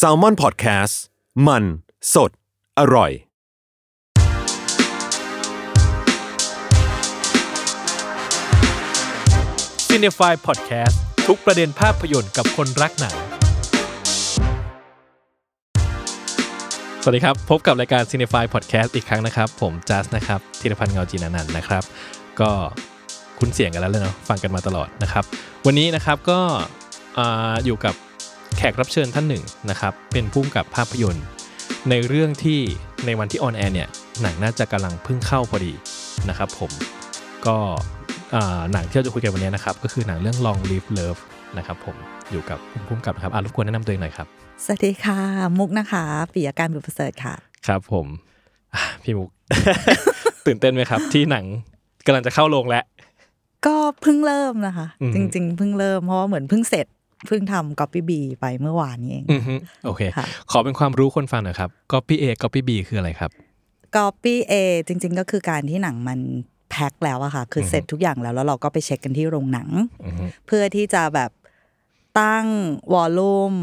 s a l m o n PODCAST มัน สด อร่อย c i n e f y Podcast ทุกประเด็นภาพยนตร์กับคนรักหนัง สวัสดีครับ พบกับรายการ c i n e f y Podcast อีกครั้งนะครับ ผมจัสนะครับธีรพันธ์เงาจีนานันท์นะครับ ก็คุ้นเสียงกันแล้วเลยเนาะฟังกันมาตลอดนะครับ วันนี้นะครับก็อ่าอยู่กับ แขกรับเชิญท่านหนึ่งนะครับเป็นผู้กำกับภาพยนตร์ ในเรื่องที่ในวันที่ออนแอร์เนี่ยหนังน่าจะกำลังเพิ่งเข้าพอดีนะครับผมก็อ่าหนังที่เราจะคุยกันวันนี้นะครับก็คือหนังเรื่อง Long Live Love นะครับผมอยู่กับคุณพุ่มกับนะครับอ่ารบกวนแนะนำตัวเองหน่อยครับ สวัสดีค่ะ มุกนะคะปิยการบุญประเสริฐค่ะ ครับผมอะพี่มุก ตื่นเต้นไหมครับ ที่หนังกำลังจะเข้าโรงแล้ว ก็เพิ่งเริ่มนะคะอืมจริง ๆ เพิ่งเริ่มเพราะว่าเหมือนเพิ่งเสร็จ เพิ่งทำ Copy B ไปเมื่อวานนี้เองอือฮึโอเคค่ะขอเป็นความรู้คนฟังหน่อยครับ Copy A Copy B คืออะไรครับ Copy A จริง ๆ ก็คือการที่หนังมันแพ็คแล้วอะค่ะ คือเสร็จทุกอย่างแล้วแล้วเราก็ไปเช็คกันที่โรงหนังอือฮึเพื่อที่จะแบบตั้งvolume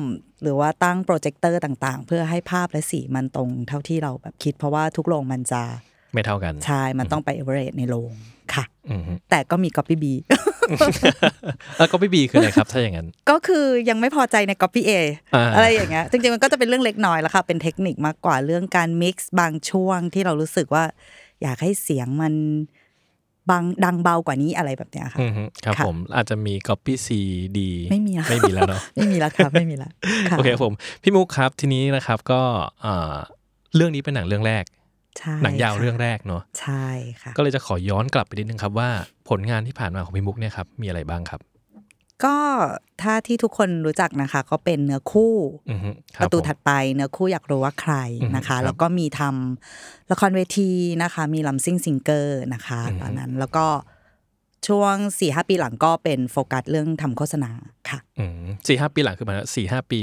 หรือว่าตั้งโปรเจคเตอร์ต่างๆ เพื่อให้ภาพและสีมันตรงเท่าที่เราแบบคิด เพราะว่าทุกโรงมันจะไม่เท่ากัน ใช่ มันต้องไปเอเวอเรในโรงค่ะอือฮึแต่ก็มี Copy B แล้ว Copy B คืออะไรครับถ้าอย่างนั้น ก็คือยังไม่พอใจใน Copy A อ่าอะไรอย่างเงี้ยจริงๆมันก็จะเป็นเรื่องเล็กน้อยแล้วค่ะเป็นเทคนิคมากกว่าเรื่องการ mix บางช่วงที่เรารู้สึกว่า อยากให้เสียงมันบางดังเบากว่านี้อะไรแบบเนี้ยค่ะอือฮึครับค่ะผมอาจจะมี Copy C D ไม่มีแล้วไม่มีแล้วเนาะไม่มีแล้วค่ะไม่มีแล้วค่ะโอเคครับผมพี่มุกครับทีนี้นะครับก็อ่าเรื่องนี้เป็นหนังเรื่องแรกใช่ หนังยาวค่ะเรื่องแรกเนาะใช่ค่ะก็เลยจะขอย้อนกลับไปนิดนึงครับว่าผลงานที่ผ่านมาของพี่มุกเนี่ยครับมีอะไรบ้างครับก็ถ้าที่ทุกคนรู้จักนะคะ ก็เป็นเนื้อคู่อือฮึคปบระตูผมถัดไปเนื้อคู่อยากรู้ว่าใครนะคะอืมครับแล้วก็มีทำละครเวทีนะคะ มีลำซิ่งซิงเกอร์นะคะอืมตอนนั้นแล้วก็ ช่วงสี่ห้าปีหลังก็เป็นโฟกัสเรื่องทำโฆษณาค่ะอืมสี่ห้าปีหลังคือมันสี่ห้าปี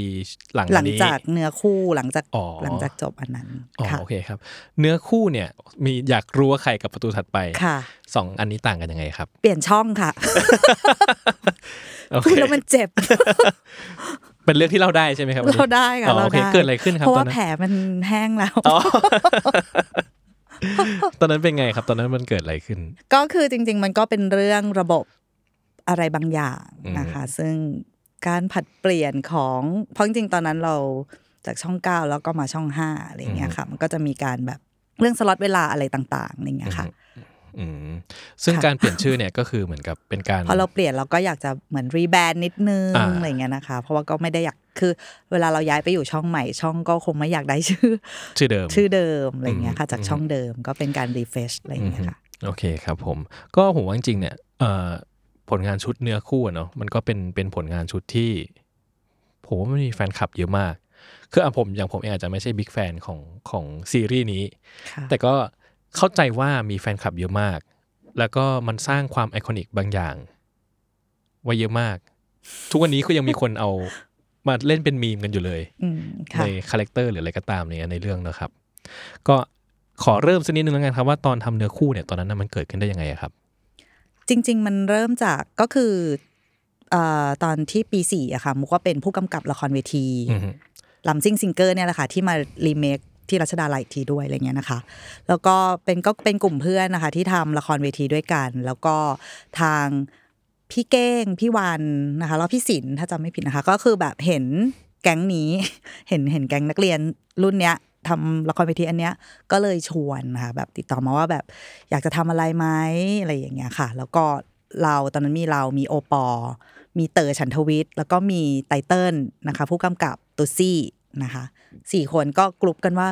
หลังหลังนี้จากเนื้อคู่หลังจากอ๋อหลังจากจบอันนั้นอ๋อค่ะโอเคครับ เนื้อคู่เนี่ยมีอยากรู้ว่าใครกับประตูถัดไปค่ะสองอันนี้ต่างกันยังไงครับ เปลี่ยนช่องค่ะโอเคพูดแล้วมันเจ็บเป็นเรื่องที่เล่าได้ใช่ไหมครับวันนี้เราได้ค่ะอ๋อเราโอเคได้เกิดอะไรขึ้นครับเพราะตอว่านนั้นแผลมันแห้งแล้วอ๋อ ตอนนั้นเป็นไงครับ ตอนนั้นมันเกิดอะไรขึ้น ก็คือจริง ๆ มันก็เป็นเรื่องระบบอะไรบางอย่างนะคะ ซึ่งการผัดเปลี่ยนของเพราะจริงๆตอนนั้นเราจากช่องเก้าแล้วก็มาช่องห้าอะไรอย่างเงี้ยค่ะ มันก็จะมีการแบบเรื่องสล็อตเวลาอะไรต่างๆอะไรอย่างเงี้ยค่ะอืม ซึ่งค่ะการเปลี่ยนชื่อเนี่ยก็คือเหมือนกับเป็นการพอเราเปลี่ยนเราก็อยากจะเหมือนรีแบรนด์นิดนึงอ่าอะไรอย่างเงี้ยนะคะ เพราะว่าก็ไม่ได้อยากคือ เวลาเราย้ายไปอยู่ช่องใหม่ช่องก็คงไม่อยากได้ชื่อ ชื่อเดิมชื่อเดิมอะไรอย่างเงี้ยค่ะอืมจากช่องเดิมก็เป็นการรีเฟชอะไรอย่างเงี้ยค่ะโอเคครับผมก็ผมว่าจริงๆเนี่ยเอ่อผลงานชุดเนื้อคู่อะเนาะมันก็เป็นเป็นผลงานชุดที่ ผมว่ามันมีแฟนคลับเยอะมากคืออะผมอย่างผมเองอาจจะไม่ใช่บิ๊กแฟนของของซีรีส์นี้ค่ะแต่ก็ เข้าใจว่ามีแฟนคลับเยอะมาก แล้วก็มันสร้างความไอคอนิกบางอย่าง ไว้เยอะมาก ทุกวันนี้ก็ยังมีคนเอามาเล่นเป็นมีมกันอยู่เลยอืมค่ะใน character หรืออะไรก็ตามเนี่ยในเรื่องนะครับ ก็ขอเริ่มสักนิดนึงแล้วกันครับว่าตอนทำเนื้อคู่เนี่ยตอนนั้นนะมันเกิดขึ้นได้ยังไงอะครับ จริง ๆ มันเริ่มจากก็คือเอ่อตอนที่ปีสี่อะค่ะมุกก็เป็นผู้กำกับละครเวทีอือฮึลำซิ่งซิงเกอร์เนี่ยแหละค่ะที่มารีเมค ที่รัชดาลัยอีกทีด้วยอะไรเงี้ยนะคะ แล้วก็เป็นก็เป็นกลุ่มเพื่อนนะคะ ที่ทำละครเวทีด้วยกัน แล้วก็ทางพี่เก้งพี่วันนะคะแล้วพี่ศิลถ้าจำไม่ผิดนะคะ ก็คือแบบเห็นแก๊งนี้เห็นเห็นแก๊งนักเรียนรุ่นเนี้ยทำละครเวทีอันเนี้ยก็เลยชวนนะคะแบบติดต่อมาว่าแบบอยากจะทำอะไรไหมอะไรอย่างเงี้ยค่ะ แล้วก็เราตอนนั้นมีเรามีโอปอ มีเต๋อฉันทวิทย์แล้วก็มีไตเติ้ลนะคะ ผู้กำกับตุซี่นะคะ สี่คนก็กลุ่มกันว่า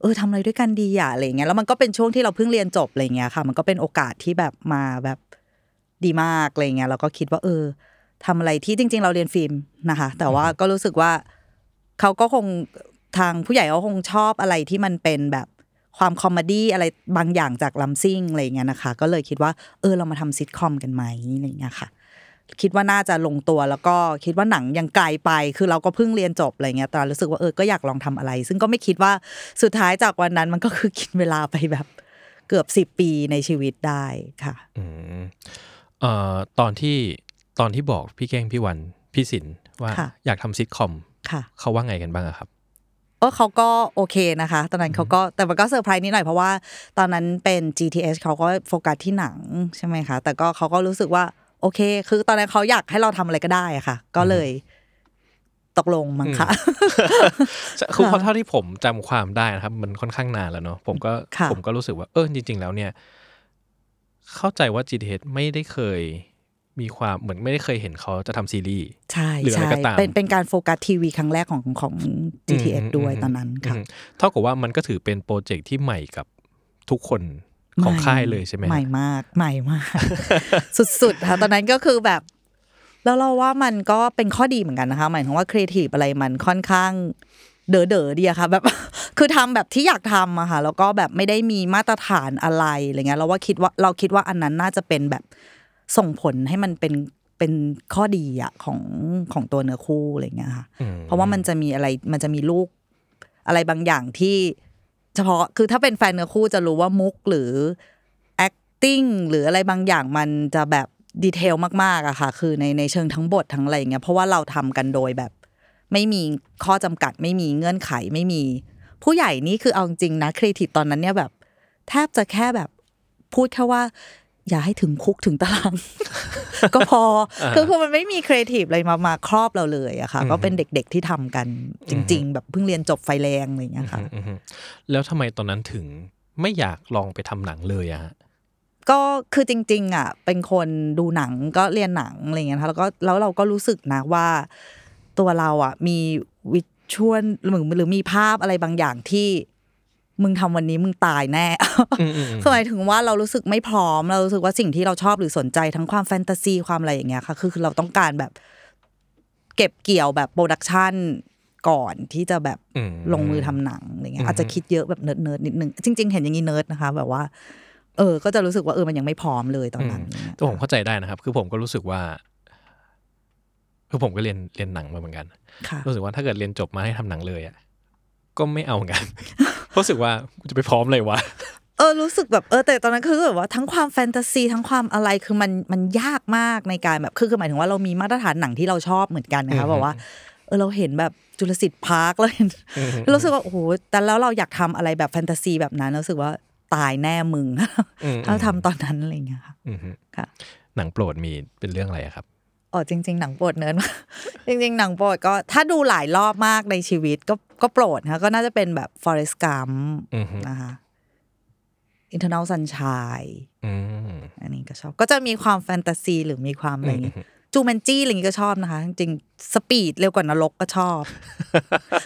เออทำอะไรด้วยกันดีอะอะไรเงี้ยแล้วมันก็เป็นช่วงที่เราเพิ่งเรียนจบอะไรเงี้ยค่ะ มันก็เป็นโอกาสที่แบบมาแบบดีมากอะไรเงี้ยเราก็คิดว่า เออทำอะไรที่จริง ๆ เราเรียนฟิล์มนะคะ แต่ว่าก็รู้สึกว่าเขาก็คงทางผู้ใหญ่เขาคงชอบอะไรที่มันเป็นแบบความ comedy อะไรบางอย่างจากลำซิ่งอะไรเงี้ยนะคะ ก็เลยคิดว่า เออเรามาทำซิทคอมกันไหมอะไรเงี้ยค่ะ คิดว่าน่าจะลงตัวแล้วก็คิดว่าหนังยังไกลไป คือเราก็เพิ่งเรียนจบอะไรเงี้ยแต่รู้สึกว่าเออก็อยากลองทำอะไร ซึ่งก็ไม่คิดว่าสุดท้ายจากวันนั้นมันก็คือกินเวลาไปแบบ เกือบสิบปีในชีวิตได้ค่ะอืมเอ่อตอนที่ตอนที่บอกพี่แก้งพี่วันพี่สินว่าค่ะอยากทำซิทคอมค่ะเขาว่าไงกันบ้างอะครับเออเขาก็โอเคนะคะ ตอนนั้นเขาก็แต่มันก็เซอร์ไพรส์นิดหน่อยเพราะว่าตอนนั้นเป็น GTS เขาก็โฟกัสที่หนังใช่ไหมคะ แต่ก็เขาก็รู้สึกว่า โอเค คือตอนนั้นเขาอยากให้เราทำอะไรก็ได้อะค่ะ ก็เลย ตกลงมั้งคะคือเพราะเท่าที่ผมจำความได้นะครับ มันค่อนข้างนานแล้วเนาะผมก็ค่ะผมก็รู้สึกว่าเออจริง ๆ แล้วเนี่ย เข้าใจว่า GTH ไม่ได้เคยมีความเหมือนไม่ได้เคยเห็นเขาจะทำซีรีส์ใช่หรืออะไรใช่ก็ตามเป็นเป็นการโฟกัสทีวีครั้งแรกของของ GTS อืมด้วยอืมตอนนั้นค่ะอืมเท่ากับว่ามันก็ถือเป็นโปรเจกต์ที่ใหม่กับทุกคน ของใหม่ค่ายเลยใช่ไหมฮะใหม่มากใหม่มาก สุดๆค่ะตอนนั้นก็คือแบบ แล้วเราว่ามันก็เป็นข้อดีเหมือนกันนะคะ หมายถึงว่าครีเอทีฟอะไรมันค่อนข้างเด๋อเด๋อๆดีอะค่ะ แบบคือทำแบบที่อยากทำอะค่ะแล้วก็แบบไม่ได้มีมาตรฐานอะไรอะไรเงี้ยเราว่าคิดว่าเราคิดว่าอันนั้นน่าจะเป็นแบบส่งผลให้มันเป็นเป็นข้อดีอะของของตัวเนื้อคู่อะไรเงี้ยค่ะอืมเพราะว่ามันจะมีอะไรมันจะมีลูกอะไรบางอย่างที่ เฉพาะคือถ้าเป็นแฟนเนื้อคู่จะรู้ว่ามุกหรือ acting หรืออะไรบางอย่างมันจะแบบ detail มากๆอะค่ะ คือในในเชิงทั้งบททั้งอะไรอย่างเงี้ยเพราะว่าเราทำกันโดยแบบ ไม่มีข้อจำกัด ไม่มีเงื่อนไขไม่มี ผู้ใหญ่นี่คือเอาจริงนะครีเอทีฟตอนนั้นเนี่ยแบบ แทบจะแค่แบบพูดแค่ว่า อย่าให้ถึงคุกถึงตะราง ก็พอคือคือมันไม่มีครีเอทีฟอะไรมามาครอบเราเลยอะค่ะ ก็เป็นเด็กๆที่ทำกันจริง ๆ แบบเพิ่งเรียนจบไฟแรงอะไรอย่างเงี้ยค่ะอืมอืมแล้วทำไมตอนนั้นถึงไม่อยากลองไปทำหนังเลยอะฮะก็คือจริง ๆ อะ เป็นคนดูหนังก็เรียนหนังอะไรอย่างเงี้ยนะคะแล้วก็แล้วเราก็รู้สึกนะว่า ตัวเราอะมีวิชวลหรือหรือมีภาพอะไรบางอย่างที่ มึงทำวันนี้มึงตายแน่คือหมายถึงว่าเรารู้สึกไม่พร้อม เรารู้สึกว่าสิ่งที่เราชอบหรือสนใจทั้งความแฟนตาซีความอะไรอย่างเงี้ยค่ะ คือคือเราต้องการแบบเก็บเกี่ยวแบบ production ก่อนที่จะแบบอืมลงมือทำหนังอะไรเงี้อืยมอาจจะคิดเยอะแบบ nerd nerd ๆนิดนึงจริง ๆ เห็นอย่างนี้เนิร์ดนะคะ แบบว่า เออ ก็จะรู้สึกว่าเออมันยังไม่พร้อมเลยตอนนั้นอะไรเงี้ยแต่ผมเข้าใจได้นะครับ คือผมก็รู้สึกว่าคือผมก็เรียนเรียนหนังมาเหมือนกันค่ะรู้สึกว่าถ้าเกิดเรียนจบมาให้ทำหนังเลยอะก็ไม่เอาเหมือนกัน รู้สึกว่ากูจะไปพร้อมเลยวะเออรู้สึกแบบเออแต่ตอนนั้นคือแบบว่าทั้งความแฟนตาซีทั้งความอะไรคือมันมันยากมากในการแบบคือคือหมายถึงว่าเรามีมาตรฐานหนังที่เราชอบเหมือนกันนะอืมคะแบบว่าเออเราเห็นแบบ Jurassic Park เราเห็นรู้สึกว่าโอ้โหแต่แล้วเราอยากทำอะไรแบบแฟนตาซีแบบนั้นรู้สึกว่าตายแน่มึงอืมถ้าทำตอนนั้นอะไรอย่างเงี้ยค่ะอืมค่ะ หนังโปรดมีเป็นเรื่องอะไรอะครับ อ๋อจริง ๆ หนังโปรดเนิร์ดจริง ๆ หนังโปรดก็ถ้าดูหลายรอบมากในชีวิตก็ก็โปรดนะคะก็น่าจะเป็นแบบ Forrest Gump อือฮึนะคะ Eternal Sunshine อืมอันนี้ก็ชอบ ก็จะมีความแฟนตาซีหรือมีความอะไรอย่างงี้Jumanji อะไรอย่างงี้ก็ชอบนะคะ จริงๆ Speed เร็วกว่านรกก็ชอบ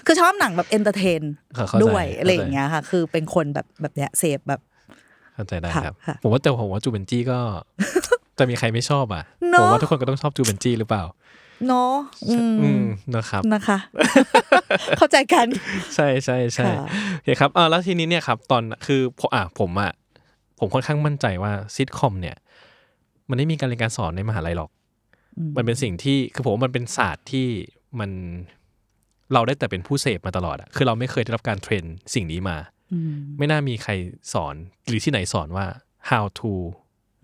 คือชอบหนังแบบ entertain เข้าใจด้วยเข้าใจอะไรอย่างเงี้ยค่ะ คือเป็นคนแบบแบบเนี้ยเสพแบบ เข้าใจได้ค่ะครับค่ะผมว่าแต่ผมว่า Jumanji ก็ จะมีใครไม่ชอบอะเนอะผมว่าทุกคนก็ต้องชอบ Jumanji หรือเปล่าเนาะอืมอืมนะครับนะคะ เข้าใจกัน ใช่ใช่ใช่ค่ะโอเคครับอ่าแล้วทีนี้เนี่ยครับ ตอนคือผมอะผมอะผมค่อนข้างมั่นใจว่าซิทคอมเนี่ย มันไม่มีการเรียนการสอนในมหาลัยหรอก มันเป็นสิ่งที่คือผมว่ามันเป็นศาสตร์ที่มันเราได้แต่เป็นผู้เสพมาตลอดอะคือเราไม่เคยได้รับการเทรนสิ่งนี้มาอืม ไม่น่ามีใครสอนหรือที่ไหนสอนว่า how to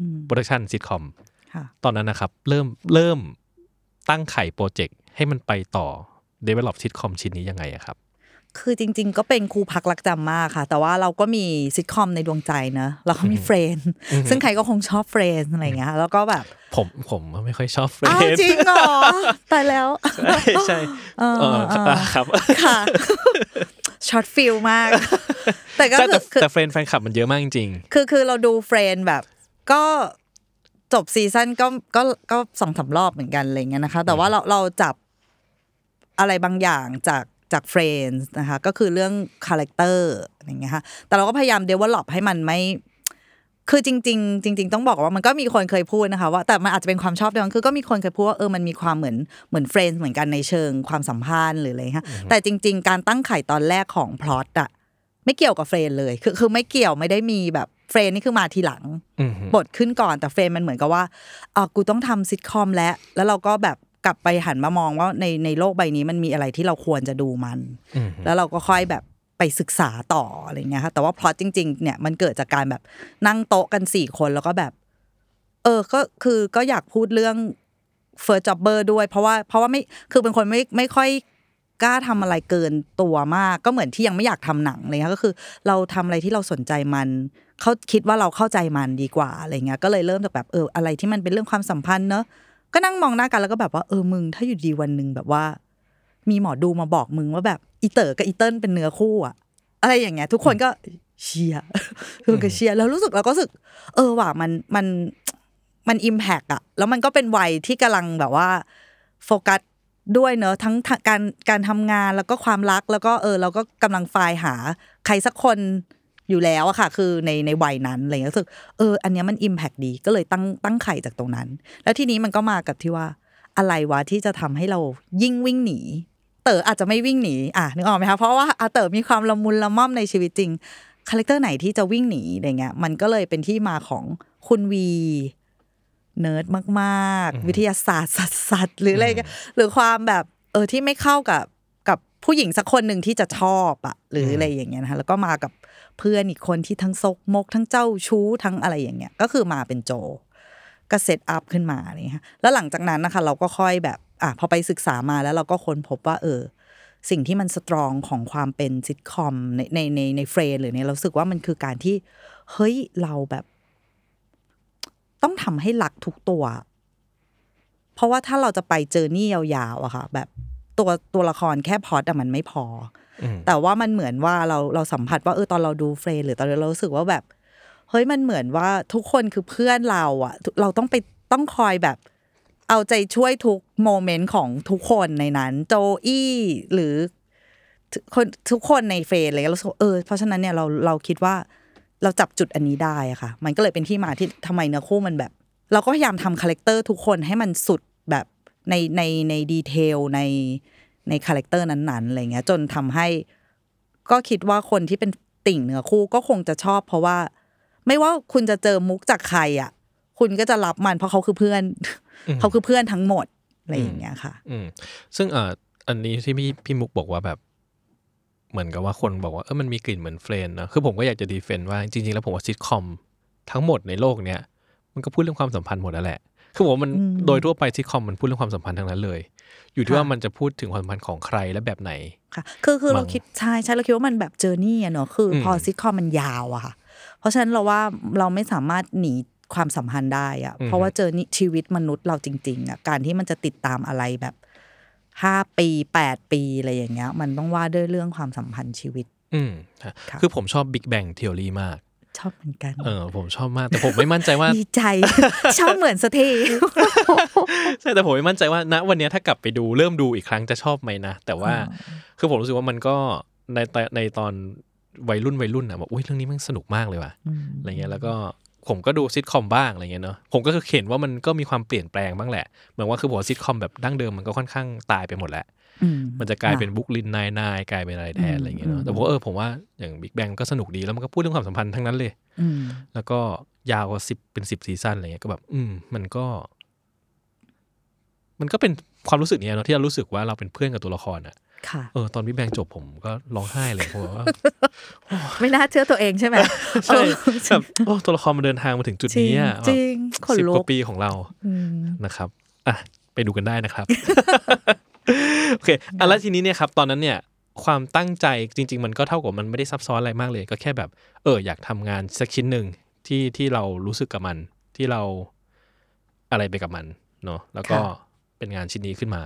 อืม production sitcom ค่ะตอนนั้นนะครับ เริ่มเริ่มตั้งไข่โปรเจกต์ให้มันไปต่อ develop sitcom ชิ้นนี้ยังไงอะครับคือจริง ๆ ก็เป็นครูพักลักจำมากค่ะ แต่ว่าเราก็มีซิทคอมในดวงใจนะเราก็มี Friends ซึ่งใครก็คงชอบ Friends อะไรอย่างเงี้ยแล้วก็แบบ ผมผมไม่ค่อยชอบ Friends อ้าวจริงเหรอตายแล้ว ใช่ใช่เออครับค่ะ ช็อต feel มาก แต่ก็ใช่คืแต่อคือแต่ Friends แฟนคลับมันเยอะมากจริงคือคือเราดู Friends แบบ ก็จบ season ก็ก็ก็สองสามรอบเหมือนกันอะไรเงี้ยนะคะ แต่ว่าเราเราจับอะไรบางอย่างจากจาก Friends นะคะ ก็คือเรื่อง character อะไรเงี้ยค่ะแต่เราก็พยายาม develop ให้มันไม่ คือจริง ๆ จริง ๆ ต้องบอกว่ามันก็มีคนเคยพูดนะคะว่าแต่มันอาจจะเป็นความชอบด้วยมั้งคือก็มีคนเคยพูดว่าเออมันมีความเหมือนเหมือน Friends เหมือนกันในเชิงความสัมพันธ์หรืออะไรฮะแต่จริง ๆ การตั้งไข่ตอนแรกของพล็อตอะไม่เกี่ยวกับ Friends เลยคือคือไม่เกี่ยวไม่ได้มีแบบ Friends นี่คือมาทีหลังอืมบทขึ้นก่อนแต่ Friends มันเหมือนกับว่าอะกูต้องทำซิทคอมแล้วแล้วเราก็แบบกลับไปหันมามองว่าในในโลกใบนี้มันมีอะไรที่เราควรจะดูมันอืมแล้วเราก็ค่อยแบบ ไปศึกษาต่ออะไรเงี้ยค่ะแต่ว่าพล็อตจริง ๆ เนี่ยมันเกิดจากการแบบนั่งโต๊ะกันสี่คนแล้วก็แบบ เออก็คือก็อยากพูดเรื่อง first jobber ด้วย เพราะว่าเพราะว่าไม่คือเป็นคนไม่ไม่ค่อยกล้าทำอะไรเกินตัวมาก ก็เหมือนที่ยังไม่อยากทำหนังอะไรเงี้ยก็คือ เราทำอะไรที่เราสนใจมันเขาคิดว่าเราเข้าใจมันดีกว่าอะไรเงี้ยก็เลยเริ่มจากแบบเอออะไรที่มันเป็นเรื่องความสัมพันธ์เนอะก็นั่งมองหน้ากันแล้วก็แบบว่าเออมึงถ้าอยู่ดีวันหนึ่งแบบว่า มีหมอดูมาบอกมึงว่าแบบ อีเต๋อกับอีเติ้ลเป็นเนื้อคู่อะอะไรอย่างเงี้ย ทุกคนก็เชียร์ทุกคนก็เชียร์แล้วรู้สึกเราก็รู้สึก เออว่ะมันมันมันอิมแพกอะแล้วมันก็เป็นวัยที่กำลังแบบว่าโฟกัสด้วยเนอะทั้งการการทำงานแล้วก็ความรักแล้วก็เออเราก็กำลังไฟล์หาใครสักคนอยู่แล้วอะค่ะ คือในในวัยนั้นอะไรเงี้ยรู้สึกเอออันเนี้ยมัน impact ดีก็เลยตั้งตั้งไข่จากตรงนั้น แล้วทีนี้มันก็มากับที่ว่าอะไรวะที่จะทำให้เรายิ่งวิ่งหนี เต๋ออาจจะไม่วิ่งหนีอะนึกออกไหมคะเพราะว่าอาเต๋อมีความละมุนละม่อมในชีวิตจริง character ไหนที่จะวิ่งหนีอะไรเงี้ยมันก็เลยเป็นที่มาของคุณวีเนิร์ดมากๆ วิทยาศาสตร์สัสๆหรืออะไรเงี้ยหรือความแบบเออที่ไม่เข้ากับกับผู้หญิงสักคนหนึ่งที่จะชอบอะหรืออะไรอย่างเงี้ยนะคะแล้วก็มากับเพื่อนอีกคนที่ทั้งซกมก ทั้งเจ้าชู้ทั้งอะไรอย่างเงี้ยก็คือมาเป็นโจก็ set up ขึ้นมานี่ค่ะแล้วหลังจากนั้นนะคะ เราก็ค่อยแบบ อะพอไปศึกษามาแล้วเราก็ค้นพบว่า เออ สิ่งที่มัน strong ของความเป็นซิทคอมในในในใน Friends หรือเนี่ยเราสึกว่ามันคือการที่ เฮ้ยเราแบบ ต้องทำให้รักทุกตัว เพราะว่าถ้าเราจะไปเจอนี่ยาวๆอะค่ะ แบบตัวตัวละครแค่พอดอะมันไม่พอ แต่ว่ามันเหมือนว่าเราเราสัมผัสว่าเออตอนเราดู Friends หรือตอนเรารู้สึกว่าแบบ เฮ้ยมันเหมือนว่าทุกคนคือเพื่อนเราอะเราต้องไปต้องคอยแบบ เอาใจช่วยทุก moment ของทุกคนในนั้น โจอี้หรือคนทุกคนใน Friends เลยเราสึกว่าเออเพราะฉะนั้นเนี่ยเราเราคิดว่าเราจับจุดอันนี้ได้ค่ะ มันก็เลยเป็นที่มาที่ทำไมเนื้อคู่มันแบบ เราก็พยายามทำ character ทุกคนให้มันสุดแบบในในใน detail ในใน character นั้นๆอะไรเงี้ย จนทำให้ก็คิดว่าคนที่เป็นติ่งเนื้อคู่ก็คงจะชอบ เพราะว่า ไม่ว่าคุณจะเจอมุกจากใครอะ คุณก็จะรักมันเพราะเขาคือเพื่อน เขาคือเพื่อนทั้งหมดอะไรอย่างเงี้ยค่ะ อืมซึ่งเอ่ออันนี้ที่พี่พี่มุกบอกว่าแบบเหมือนกับว่าคนบอกว่าเออมันมีกลิ่นเหมือน Friends นะคือผมก็อยากจะ defend ว่าจริงๆแล้วผมว่าซิทคอมทั้งหมดในโลกเนี้ยมันก็พูดเรื่องความสัมพันธ์หมดแล้วแหละ คือผมว่ามันอืมโดยทั่วไปซิทคอมมันพูดเรื่องความสัมพันธ์ทั้งนั้นเลย อยู่ที่ค่ะว่ามันจะพูดถึงความสัมพันธ์ของใครและแบบไหนค่ะ คือคือเรามั้งคิดใช่ใช่เราคิดว่ามันแบบ journey อะเนอะคืออมพอซิทคอมมันยาวอะค่ะ เพราะฉะนั้นเราว่าเราไม่สามารถหนี ความสัมพันธ์ได้อะเพราะว่าเจอนี่ชีวิตมนุษย์เราจริง ๆอะการที่มันจะติดตามอะไรแบบห้าปีแปดปีอะไรอย่างเงี้ย มันต้องว่าด้วยเรื่องความสัมพันธ์ชีวิต อืมฮะค่ะคือผมชอบ Big Bang Theory มากชอบเหมือนกัน เออผมชอบมาก แต่ผมไม่มั่นใจว่าดีใจ ชอบเหมือนสกทีใช่แต่ผมไม่มั่นใจว่าณวันเนี้ยถ้ากลับไปดูเริ่มดูอีกครั้งจะชอบไหมนะ แต่ว่าคือผมรู้สึกว่ามันก็ในในในตอนวัยรุ่นวัยรุ่นอะบอกอุ้ยเรื่องนี้มันสนุกมากเลยว่ะอะไรเงี้ยแล้วก็ ผมก็ดูซิทคอมบ้างอะไรเงี้ยเนาะผมก็คือเห็นว่ามันก็มีความเปลี่ยนแปลงบ้างแหละ เหมือนว่าคือผมว่าซิทคอมแบบดั้งเดิมมันก็ค่อนข้างตายไปหมดแล้วอืมมันจะกลายเป็นบุ๊กลินนายนายกลายเป็นอะไรแทนอะไรเงี้ยเนาะแต่ผมว่าเออผมว่าอย่างบิ๊กแบงก็สนุกดีแล้วมันก็พูดเรื่องความสัมพันธ์ทั้งนั้นเลยอืมแล้วก็ยาวกว่าสิบเป็นสิบซีซั่นอะไรเงี้ยก็แบบ อืม มันก็ มันก็เป็นความรู้สึกเนี้ยเนาะที่เรารู้สึกว่าเราเป็นเพื่อนกับตัวละครอะค่ะ เออตอนพี่แบงจบผมก็ร้องไห้เลยเพราะว่าไม่น่าเชื่อตัวเองใช่ไหมใช่เออแบบโอ้ตัวละครมันเดินทางมาถึงจุดนี้อะจริงขนสิบลุกกว่าปีของเราอืมนะครับอะไปดูกันได้นะครับโอเคอะแล้วทีนี้เนี่ยครับ ตอนนั้นเนี่ยความตั้งใจจริง ๆ มันก็เท่ากับมันไม่ได้ซับซ้อนอะไรมากเลย ก็แค่แบบ เอออยากทำงานสักชิ้นหนึ่งที่ที่เรารู้สึกกับมัน ที่เราอะไรไปกับมันเนาะแล้วก็ค่ะเป็นงานชิ้นนี้ขึ้นมา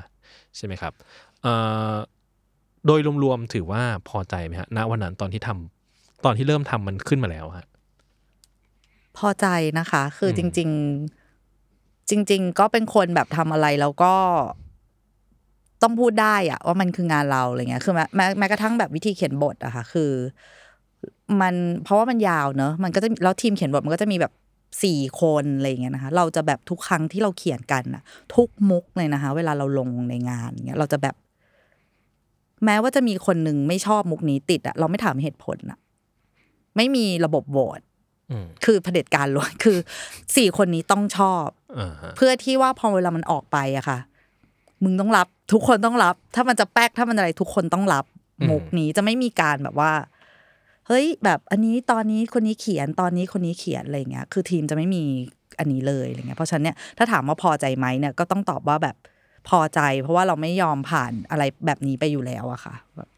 ใช่ไหมครับเอ่อ โดยรวมๆถือว่าพอใจไหมฮะณวันนั้นตอนที่ทำตอนที่เริ่มทำมันขึ้นมาแล้วฮะพอใจนะคะ คือมจริง ๆ จริง ๆ ก็เป็นคนแบบทำอะไรแล้วก็ต้องพูดได้อะว่ามันคืองานเราอะไรเงี้ยคือแม้แม้แม้กระทั่งแบบวิธีเขียนบทอะค่ะคือ มันเพราะว่ามันยาวเนอะมันก็จะแล้วทีมเขียนบทมันก็จะมีแบบสี่คนอะไรอย่างเงี้ยนะคะ เราจะแบบทุกครั้งที่เราเขียนกันอะทุกมุกเลยนะคะ เวลาเราลงในงานเงี้ยเราจะแบบ แม้ว่าจะมีคนหนึ่งไม่ชอบมุกนี้ติดอะเราไม่ถามเหตุผลอะไม่มีระบบโหวตอืมคือเผด็จการล้วนคือสี่คนนี้ต้องชอบอ่าฮะเพื่อที่ว่าพอเวลามันออกไปอะค่ะ มึงต้องรับ ทุกคนต้องรับ ถ้ามันจะแป๊กถ้ามันอะไรทุกคนต้องรับมุกนี้จะไม่มีการแบบว่า เฮ้ย แบบอันนี้ตอนนี้คนนี้เขียนตอนนี้คนนี้เขียนอะไรเงี้ย คือทีมจะไม่มีอันนี้เลยอะไรเงี้ยเพราะฉะนั้นเนี่ยถ้าถามว่าพอใจไหมเนี่ยก็ต้องตอบว่าแบบ พอใจ เพราะว่าเราไม่ยอมผ่านอะไรแบบนี้ไปอยู่แล้วอะค่ะแบบ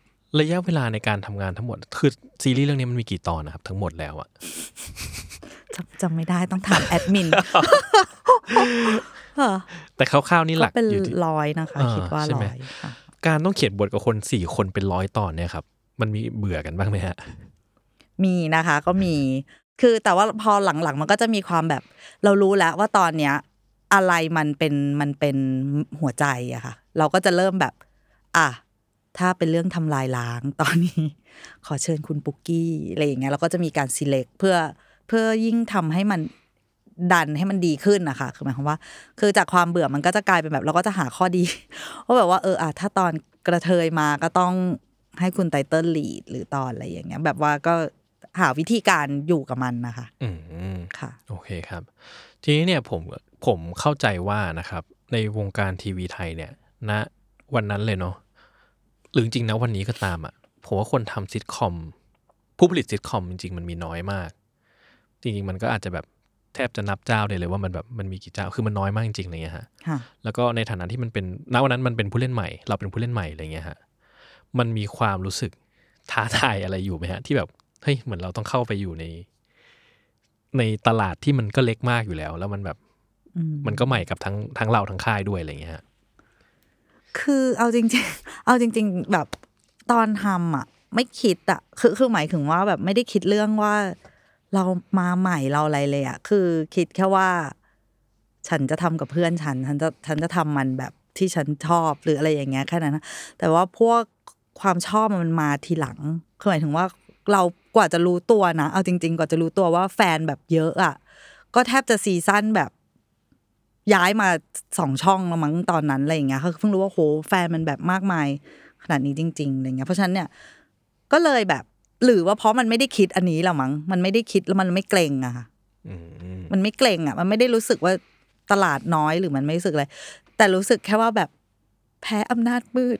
ระยะเวลาในการทำงานทั้งหมด คือซีรีส์เรื่องนี้มันมีกี่ตอนนะครับ ทั้งหมดแล้วอะจำจำไม่ได้ต้องถามแอดมินเออแต่คร่าวๆนี่หก็ลักเป็นอยู่ที่ร้อยนะคะอ่าคิดว่าใช่ร้ไหมอยค่ะการต้องเขียนบทกับคนสี่คนเป็นร้อยตอนเนี่ยครับ มันมีเบื่อกันบ้างไหมฮะ มีนะคะก็มีคือแต่ว่าพอหลังๆ มันก็จะมีความแบบ เรารู้แล้วว่าตอนเนี้ย อะไรมันเป็นมันเป็นหัวใจอะค่ะ เราก็จะเริ่มแบบ อะถ้าเป็นเรื่องทำลายล้างตอนนี้ ขอเชิญคุณปุกกี้อะไรอย่างเงี้ยเราก็จะมีการ select เพื่อเพื่อยิ่งทำให้มันดันให้มันดีขึ้นนะคะ คือหมายความว่า คือจากความเบื่อมันก็จะกลายเป็นแบบ เราก็จะหาข้อดีว่าแบบว่าเอออะถ้าตอนกระเทยมาก็ต้องให้คุณไตเติ้ลลีดหรือตอนอะไรอย่างเงี้ย แบบว่าก็หาวิธีการอยู่กับมันนะคะ อืมค่ะ โอเคครับ ทีนี้เนี่ยผม ผมเข้าใจว่านะครับ ในวงการทีวีไทยเนี่ยณวันนั้นเลยเนาะหรือจริงๆนะวันนี้ก็ตามอะผมว่าคนทำซิทคอม ผู้ผลิตซิทคอมจริงๆ มันมีน้อยมาก จริงๆ มันก็อาจจะแบบแทบจะนับเจ้าได้เลยว่ามันแบบมันมีกี่เจ้าคือมันน้อยมากจริงๆอะไรเงี้ยฮะค่ะแล้วก็ในฐานะที่มันเป็นณวันนั้นมันเป็นผู้เล่นใหม่ เราเป็นผู้เล่นใหม่อะไรเงี้ยฮะมันมีความรู้สึกท้าทายอะไรอยู่ไหมฮะ ที่แบบเฮ้ยเหมือนเราต้องเข้าไปอยู่ใน ในตลาดที่มันก็เล็กมากอยู่แล้ว แล้วมันแบบอื มมันก็ใหม่กับทั้งทั้งเราทั้งค่ายด้วยอะไรเงี้ยฮะคือเอาจริง ๆ เอาจริง ๆ แบบตอนทำอะ ไม่คิดอะคือคือหมายถึงว่าแบบไม่ได้คิดเรื่องว่า เรามาใหม่เราอะไรเลยอะคือคิดแค่ว่า ฉันจะทำกับเพื่อนฉัน ฉันจะฉันจะทำมันแบบที่ฉันชอบหรืออะไรอย่างเงี้ยแค่นั้นนะแต่ว่าพวกความชอบมันมาทีหลังคือหมายถึงว่าเรากว่าจะรู้ตัวนะ เอาจริง ๆ กว่าจะรู้ตัวว่าแฟนแบบเยอะอะ ก็แทบจะซีซั่นแบบ ย้ายมาสองช่องแล้วมั้งตอนนั้นอะไรอย่างเงี้ยเขาเพิ่งรู้ว่าโหแฟนมันแบบมากมาย ขนาดนี้จริงๆอะไรเงี้ยเพราะฉะนั้นเนี่ยก็เลยแบบ หรือว่าเพราะมันไม่ได้คิดอันนี้หรอมั้งมันไม่ได้คิดแล้วมันไม่เกรงอะค่ะอืมมันไม่เกรงอะมันไม่ได้รู้สึกว่าตลาดน้อยหรือมันไม่รู้สึกอะไรแต่รู้สึกแค่ว่าแบบแพ้อำนาจมืด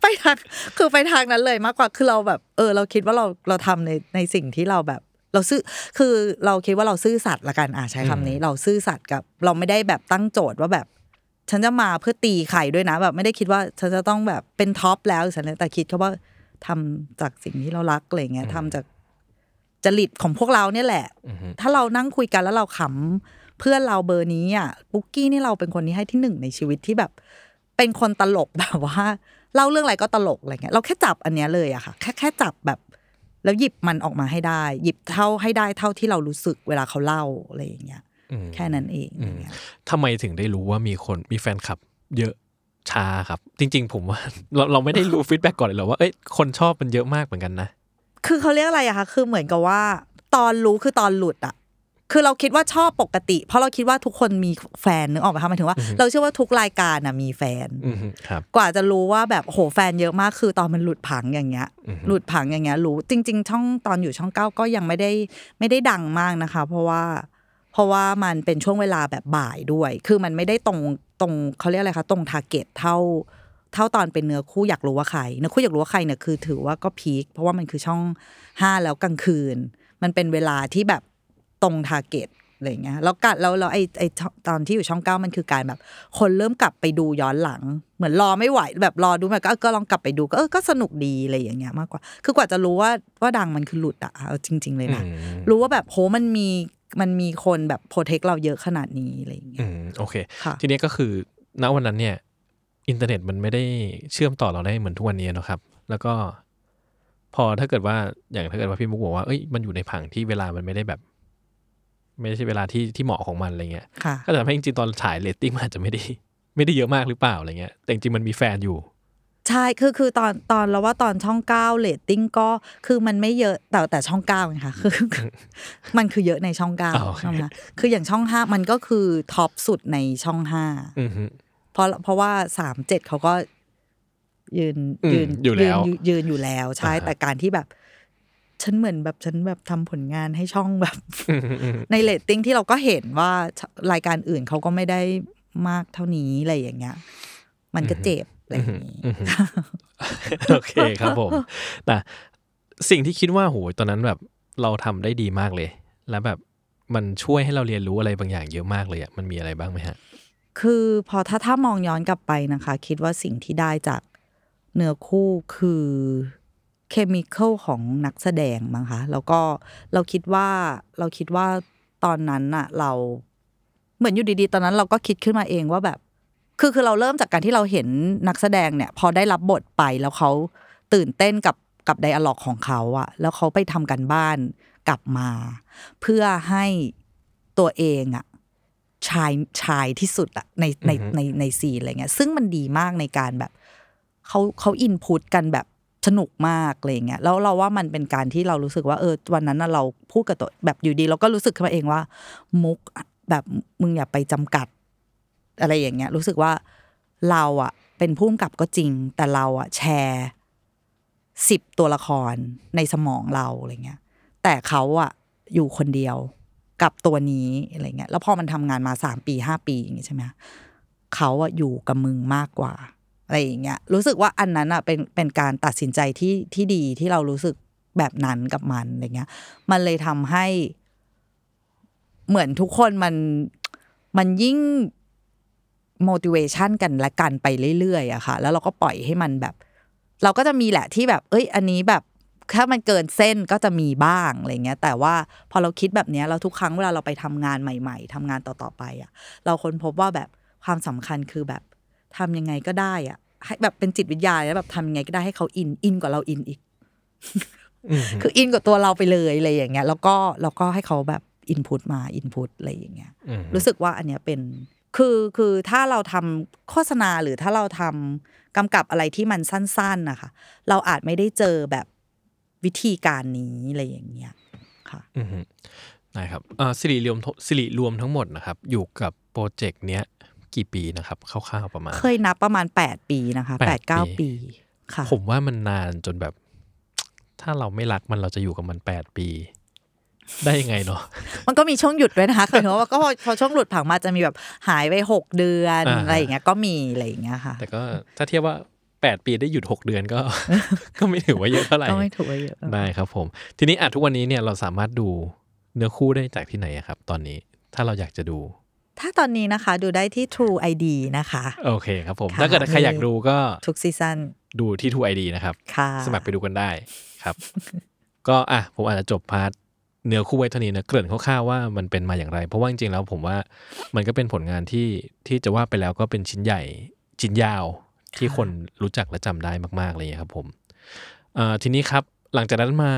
ไปทางคือไปทางนั้นเลยมากกว่าคือเราแบบ เออ เราคิดว่าเราเราทำในในสิ่งที่เราแบบ เราซื่อคือเราคิดว่าเราซื่อสัตย์ละกันอะใช้คำนี้ เราซื่อสัตย์กับ เราไม่ได้แบบตั้งโจทย์ว่าแบบ ฉันจะมาเพื่อตีไข่ด้วยนะ แบบไม่ได้คิดว่าฉันจะต้องแบบเป็นท็อปแล้วฉันแต่คิดแค่ว่าทำจากสิ่งที่เรารักอะไรเงี้ยทำจากจริตของพวกเราเนี่ยแหละอืมถ้าเรานั่งคุยกันแล้วเราขำเพื่อนเราเบอร์นี้อะปุ๊กกี้นี่เราเป็นคนที่ให้ที่หนึ่งในชีวิตที่แบบ เป็นคนตลกแบบว่าเล่าเรื่องอะไรก็ตลกอะไรเงี้ยเราแค่จับอันเนี้ยเลยอะค่ะ แค่แค่จับแบบ แล้วหยิบมันออกมาให้ได้ หยิบเท่าให้ได้เท่าที่เรารู้สึกเวลาเขาเล่าอะไรอย่างเงี้ยอืมแค่นั้นเองอือมย่างเงี้ยทำไมถึงได้รู้ว่ามีคนมีแฟนคลับ เยอะช้าครับ จริง ๆ ผมว่าเราเราไม่ได้รู้ feedback ก่อนเลยเหรอว่าเอ้ยคนชอบมันเยอะมากเหมือนกันนะ คือเขาเรียกอะไรอะคะคือเหมือนกับว่า ตอนรู้คือตอนหลุดอะ คือเราคิดว่าชอบปกติ เพราะเราคิดว่าทุกคนมีแฟนนึกออกไหมคะหมายถึงว่า เราเชื่อว่าทุกรายการน่ะมีแฟนอืมครับกว่าจะรู้ว่าแบบโหแฟนเยอะมากคือตอนมันหลุดผังอย่างเงี้ยอือฮึหลุดผังอย่างเงี้ยรู้จริง ๆ ช่องตอนอยู่ช่องเก้าก็ยังไม่ได้ไม่ได้ดังมากนะคะ เพราะว่า เพราะว่ามันเป็นช่วงเวลาแบบบ่ายด้วย คือมันไม่ได้ตรงตรงเขาเรียกอะไรคะตรง target เท่าเท่าตอนเป็นเนื้อคู่อยากรู้ว่าใครเนื้อคู่อยากรู้ว่าใครเนี่ยคือถือว่าก็ peak เพราะว่ามันคือช่องห้าแล้วกลางคืน มันเป็นเวลาที่แบบ ตรง target อะไรอย่างเงี้ยแล้วกัดแล้วแล้วไอ้ไอ้ช่องตอนที่อยู่ช่องเก้ามันคือการแบบ คนเริ่มกลับไปดูย้อนหลัง เหมือนรอไม่ไหวแบบรอดูแบบก็เออก็ลองกลับไปดูก็เออก็สนุกดีอะไรอย่างเงี้ยมากกว่า คือกว่าจะรู้ว่าว่าดังมันคือหลุดอะเอาจริง ๆ เลยนะอืมรู้ว่าแบบโหมันมีมันมีคนแบบ protect เราเยอะขนาดนี้อะไรอย่างเงี้อืยมโอเคค่ะทีนี้ก็คือณวันนั้นเนี่ย อินเทอร์เน็ตมันไม่ได้เชื่อมต่อเราได้เหมือนทุกวันนี้เนอะครับ แล้วก็พอถ้าเกิดว่าอย่างถ้าเกิดว่าพี่มุกบอกว่าเอ้ยมันอยู่ในผังที่เวลามันไม่ได้แบบ ไม่ใช่เวลาที่ที่เหมาะของมันอะไรเงี้ยค่ะก็จะทำให้จริงๆตอนฉายเรตติ้งมันอาจจะไม่ได้ไม่ได้เยอะมากหรือเปล่าอะไรเงี้ยแต่จริงๆมันมีแฟนอยู่ใช่คือคือตอนตอนเราว่าตอนช่องเก้าเรตติ้งก็คือมันไม่เยอะแต่แต่ช่องเก้าไงคะคือคือมันคือเยอะในช่องเก้าอ๋อโอเคใช่ไหมคะคืออย่างช่องห้ามันก็คือ top สุดในช่องห้าอือฮึเพราะเพราะว่าสามเจ็ดเขาก็ยืนอืมยืนอยู่แล้วยืนยืนอยู่แล้วใช่อ่าฮะแต่การที่แบบ ฉันเหมือนแบบฉันแบบทำผลงานให้ช่องแบบอืมอืมอืมในเรตติ้งที่เราก็เห็นว่ารายการอื่นเขาก็ไม่ได้มากเท่านี้อะไรอย่างเงี้ย มันก็เจ็บอะไรอย่างงี้อือฮึโอเคครับผมแต่สิ่งที่คิดว่าโหตอนนั้นแบบเราทำได้ดีมากเลย แล้วแบบมันช่วยให้เราเรียนรู้อะไรบางอย่างเยอะมากเลยอะมันมีอะไรบ้างไหมฮะ คือพอถ้าถ้ามองย้อนกลับไปนะคะ คิดว่าสิ่งที่ได้จากเนื้อคู่คือ เคมีคอลของนักแสดงมั้งคะแล้วก็เราคิดว่าเราคิดว่าตอนนั้นน่ะเราเหมือนอยู่ดีๆ ตอนนั้นเราก็คิดขึ้นมาเองว่าแบบ คือคือเราเริ่มจากการที่เราเห็นนักแสดงเนี่ย พอได้รับบทไปแล้วเขาตื่นเต้นกับกับไดอะล็อกของเขาอะแล้วเขาไปทำกันบ้านกลับมา เพื่อให้ตัวเองอะชายชายที่สุดอะในในอือฮึในในซีนอะไรเงี้ยซึ่งมันดีมากในการแบบเขาเขาอินพุตกันแบบ สนุกมากอะไรเงี้ยแล้วเราว่ามันเป็นการที่เรารู้สึกว่าเออวันนั้นเราพูดกับตัวแบบอยู่ดี เราก็รู้สึกขึ้นมาเองว่า มุกแบบมึงอย่าไปจำกัด อะไรอย่างเงี้ย รู้สึกว่าเราอะเป็นผู้กำกับก็จริง แต่เราอะแชร์สิบตัวละครในสมองเราอะไรเงี้ย แต่เขาอะอยู่คนเดียวกับตัวนี้อะไรเงี้ย แล้วพอมันทำงานมาสามปีห้าปีอย่างเงี้ยใช่ไหมเขาอะอยู่กับมึงมากกว่า อะไรอย่างเงี้ยรู้สึกว่าอันนั้นอะเป็นเป็นการตัดสินใจที่ที่ดีที่เรารู้สึกแบบนั้นกับมันอะไรเงี้ย มันเลยทำให้ เหมือนทุกคนมันมันยิ่ง motivation กันและกันไปเรื่อยๆอะค่ะ แล้วเราก็ปล่อยให้มันแบบ เราก็จะมีแหละที่แบบ เอ้ย อันนี้แบบถ้ามันเกินเส้นก็จะมีบ้างอะไรเงี้ย แต่ว่าพอเราคิดแบบเนี้ยเราทุกครั้งเวลาเราไปทำงานใหม่ ๆทำงานต่อๆไปอะเราค้นพบว่าแบบความสำคัญคือแบบ ทำยังไงก็ได้อะให้แบบเป็นจิตวิทยาแล้วแบบทำยังไงก็ได้ให้เขาอินอินกว่าเราอินอีกอืมคืออินกับตัวเราไปเลยอะไรอย่างเงี้ย แล้วก็แล้วก็ให้เขาแบบอินพุตมาอินพุตอะไรอย่างเงี้ยอืมรู้สึกว่าอันเนี้ยเป็นคือคือถ้าเราทำโฆษณาหรือถ้าเราทำกำกับอะไรที่มันสั้นๆนะคะเราอาจไม่ได้เจอแบบวิธีการนี้อะไรอย่างเงี้ยค่ะอืมได้ครับอ่าสิริรวมสิริรวมทั้งหมดนะครับ อยู่กับโปรเจกต์เนี้ย กี่ปีนะครับคร่าวๆประมาณ เคยนับประมาณแปดปีนะคะแปแปดดเก้าปีปีค่ะ ผมว่ามันนานจนแบบ ถ้าเราไม่รักมันเราจะอยู่กับมันแปดปี ได้ยังไงเนาะมันก็มีช่วงหยุดด้วยนะคะคือว่าก็พอพอช่วงหลุดผังมาจะมีแบบหายไปหกเดือนอ่าอะไรอย่างเงี้ยก็มีอะไรอย่างเงี้ยค่ะ แต่ก็ถ้าเทียบว่าแปดปีได้หยุดหกเดือนก็ ก็ไม่ถือว่าเยอะเท่าไหร่ก็ไม่ถือว่าเยอะได้ครับผม ทีนี้อะทุกวันนี้เนี่ยเราสามารถดูเนื้อคู่ได้จากที่ไหนอะครับ ตอนนี้ถ้าเราอยากจะดู ถ้าตอนนี้นะคะดูได้ที่ True ID นะคะ โอเคครับผมค่ะถ้าเกิดใครอยากดูก็ทุก season ดูที่ True ID นะครับค่ะสมัครไปดูกันได้ครับ ก็อะผมอาจจะจบ part เนื้อคู่ไว้เท่านี้นะเกริ่นคร่าวๆว่ามันเป็นมาอย่างไร เพราะว่าจริงๆแล้วผมว่ามันก็เป็นผลงานที่ที่จะว่าไปแล้วก็เป็นชิ้นใหญ่ชิ้นยาวที่คนรู้จักและจำได้มากๆเลยครับผมเอ่อทีนี้ครับหลังจากนั้นมา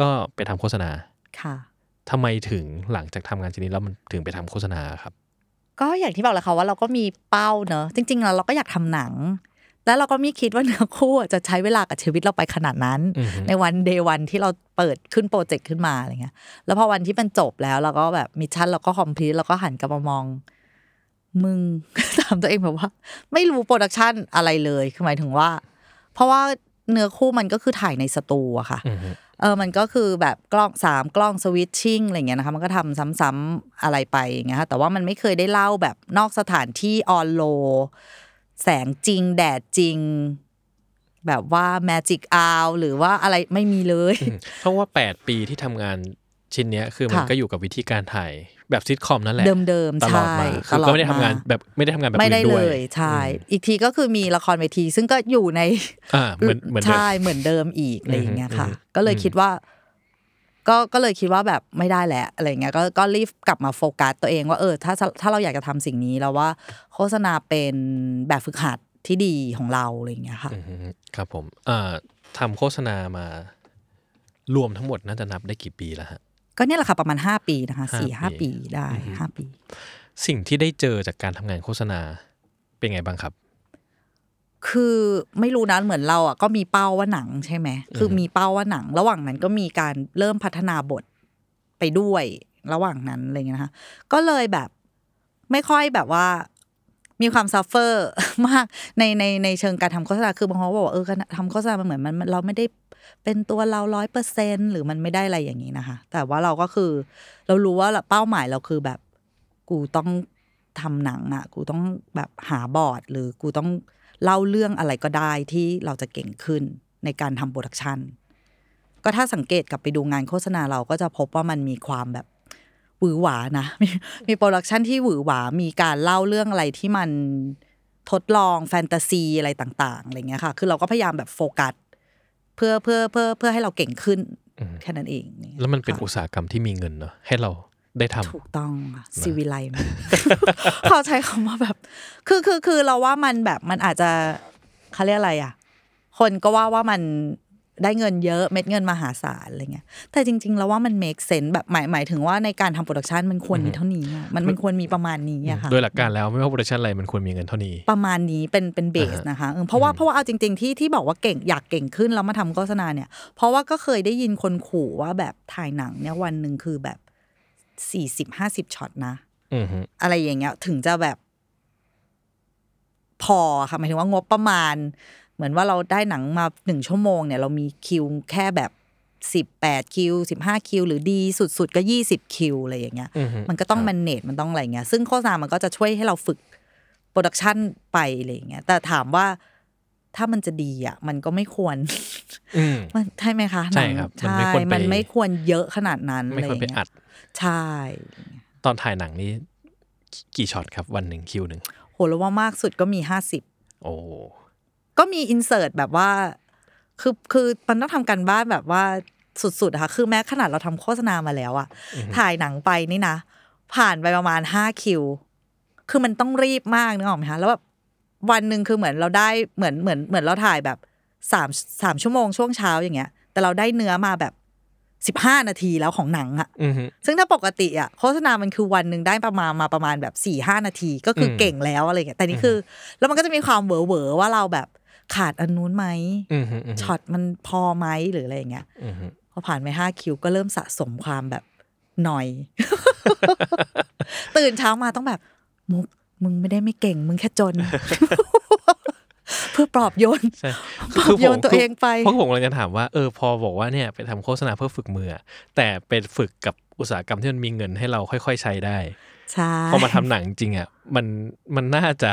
ก็ไปทำโฆษณาค่ะ ทำไมถึงหลังจากทำงานชิ้นนี้แล้วมันถึงไปทำโฆษณาครับ ก็อย่างที่บอกแหละค่ะว่าเราก็มีเป้าเนอะจริงๆแล้วเราก็อยากทำหนัง แล้วเราก็ไม่คิดว่าเนื้อคู่อะจะใช้เวลากับชีวิตเราไปขนาดนั้นอือฮึในวัน day one ที่เราเปิดขึ้น project ขึ้นมาอะไรเงี้ย แล้วพอวันที่มันจบแล้วเราก็แบบ mission เราก็ complete เราก็หันกลับมามองมึงถามตัวเองแบบว่า ไม่รู้โปรดักชันอะไรเลยคือหมายถึงว่า เพราะว่าเนื้อคู่มันก็คือถ่ายในสตูอะค่ะอือฮึ เออมันก็คือแบบกล้องสามกล้องสวิตชิ่งอะไรเงี้ยนะคะมันก็ทำซ้ำๆอะไรไปอย่างเงี้ยค่ะแต่ว่ามันไม่เคยได้เล่าแบบนอกสถานที่ออนโล แสงจริง แดดจริง แบบว่าแมจิกอาวหรือว่าอะไรไม่มีเลย เพราะว่า 8 ปีที่ทำงาน ชิ้นเนี้ยคือมันค่ะก็อยู่กับวิธีการถ่ายแบบซิทคอมนั่นแหละเดิมๆตลอดใช่มาคือตลอดก็ไม่ได้ทำงานมาแบบไม่ได้ทำงานแบบไม่ได้อื่นด้เลวยยใช่อีกทีก็คือมีละครเวที ซึ่งก็อยู่ในอ่าเหมือนเหมือนเดิมใช่เหมือนเดิมอีกอะไรอย่างเงี้ยค่ะอืมอืมก็เลยคิดว่า ก็ก็เลยคิดว่าแบบไม่ได้แล้วอะไรเงี้ยก็ก็รีบกลับมาโฟกัสตัวเองว่าเออ ถ้าถ้าเราอยากจะทำสิ่งนี้แล้วว่า โฆษณาเป็นแบบฝึกหัดที่ดีของเราอะไรอย่างเงี้ยค่ะอือฮึครับผมอ่าทำโฆษณามา รวมทั้งหมดน่าจะนับได้กี่ปีแล้วฮะ ก็เนี่ยแหละค่ะประมาณห้าปีนะคะห้าสี่ห้าปีปีได้อือฮึห้าปี สิ่งที่ได้เจอจากการทำงานโฆษณาเป็นไงบ้างครับ คือไม่รู้นะเหมือนเราอะก็มีเป้าว่าหนังใช่ไหมคือมีเป้าว่าหนัง ระหว่างนั้นก็มีการเริ่มพัฒนาบทไปด้วยระหว่างนั้นอะไรเงี้ยนะคะก็เลยแบบไม่ค่อยแบบว่ามีความ sufferมากในในในเชิงการทำโฆษณาคือบางคนก็บอกว่าเออการทำโฆษณามันเหมือนมันมันเราไม่ได้ เป็นตัวเราร้อยเปอร์เซ็นหรือมันไม่ได้อะไรอย่างนี้นะคะ แต่ว่าเราก็คือ เรารู้ว่าเป้าหมายเราคือแบบ กูต้องทำหนังอะ กูต้องแบบหาบอร์ด หรือกูต้องเล่าเรื่องอะไรก็ได้ที่เราจะเก่งขึ้นในการทำ production ก็ถ้าสังเกตกลับไปดูงานโฆษณาเราก็จะพบว่ามันมีความแบบหวือหวานะ มีมี production ที่หวือหวา มีการเล่าเรื่องอะไรที่มันทดลองแฟนตาซีอะไรต่าง ๆอะไรเงี้ยค่ะ คือเราก็พยายามแบบโฟกัส เพื่อเพื่อเพื่อเพื่อให้เราเก่งขึ้นแค่นั้นเอง แล้วมันเป็นค่ะอุตสาหกรรมที่มีเงินเนาะให้เราได้ทำถูกต้องค่ะซีวิไลมากเขาใช้คำว่าแบบ คือคือคือเราว่ามันแบบมันอาจจะเขาเรียกอะไรอะ คนก็ว่าว่ามัน ได้เงินเยอะเม็ดเงินมหาศาลอะไรเงี้ยแต่จริง ๆ แล้วว่ามัน make sense แบบหมายหมายถึงว่าในการทำ production มันควรมีเท่านี้อะมันมันควรมีประมาณนี้อะค่ะโดยหลักการแล้วไม่ว่า production อะไรมันควรมีเงินเท่านี้ ประมาณนี้เป็นเป็น base อ่าฮะนะคะเออเพราะว่าเพราะว่าเอาจริง ๆที่ที่บอกว่าเก่งอยากเก่งขึ้นแล้วมาทำโฆษณาเนี่ย เพราะว่าก็เคยได้ยินคนขู่ว่าแบบถ่ายหนังเนี่ยวันหนึ่งคือแบบสี่สิบห้าสิบช็อตนะอือฮึอะไรอย่างเงี้ยถึงจะแบบพอค่ะหมายถึงว่างบประมาณ เหมือนว่าเราได้หนังมาหนึ่งชั่วโมงเนี่ยเรามีคิวแค่แบบสิบแปดคิวสิบห้าคิวหรือดีสุดๆ ก็ยี่สิบคิวอะไรอย่างเงี้ยอือฮึมันก็ต้องครับมันเนตมันต้องอะไรเงี้ย ซึ่งโฆษณามันก็จะช่วยให้เราฝึกโปรดักชันไปอะไรอย่างเงี้ย แต่ถามว่าถ้ามันจะดีอะ มันก็ไม่ควรอืมมันใช่ไหมคะใช่หนังครับมันใช่ไม่ควรไปมันไม่ควรเยอะขนาดนั้นไม่ควรไปะรย่างอัเงี้ยดใช่ ตอนถ่ายหนังนี้กี่ช็อตครับวันหนึ่งคิวหนึ่งโหแล้วว่ามากสุดก็มีห้าสิบโอ้ ก็มีอินเสิร์ตแบบว่า คือคือมันต้องทำกันบ้านแบบว่าสุดๆอะค่ะคือแม้ขนาดเราทำโฆษณามาแล้วอะถ่ายหนังไปนี่นะ ผ่านไปประมาณห้าคิว คือมันต้องรีบมากนึกออกไหมคะแล้วแบบวันหนึ่งคือเหมือนเราได้เหมือนเหมือนเหมือนเราถ่ายแบบสามสามชั่วโมงช่วงเช้าอย่างเงี้ย แต่เราได้เนื้อมาแบบสิบห้านาทีแล้วของหนังอะอือฮึซึ่งถ้าปกติอะโฆษณา มันคือวันหนึ่งได้ประมาณมาประมาณแบบสี่ห้านาที ก็คืออมเก่งแล้วอะไรเงี้ย แต่นี่คือ แล้วมันก็จะมีความเหวอเวอๆว่าเราแบบ ขาดอันนู้นไหมอือฮึอือฮึช็อตมันพอไหมหรืออะไรอย่างเงี้ยอือฮึพอผ่านไปห้าคิวก็เริ่มสะสมความแบบหน่อย ตื่นเช้ามาต้องแบบมุกมึงไม่ได้ไม่เก่ง มึงแค่จน เพื่อปลอบโยนใช่ปรับโยนตัวเองไปเพราะผมกำลังจะถามว่าเออพอบอกว่าเนี่ยไปทำโฆษณาเพื่อฝึกมืออะแต่เป็นฝึกกับอุตสาหกรรมที่มันมีเงินให้เราค่อย ๆ ใช้ได้ใช่ พอมาทำหนังจริงอะมันมันน่าจะ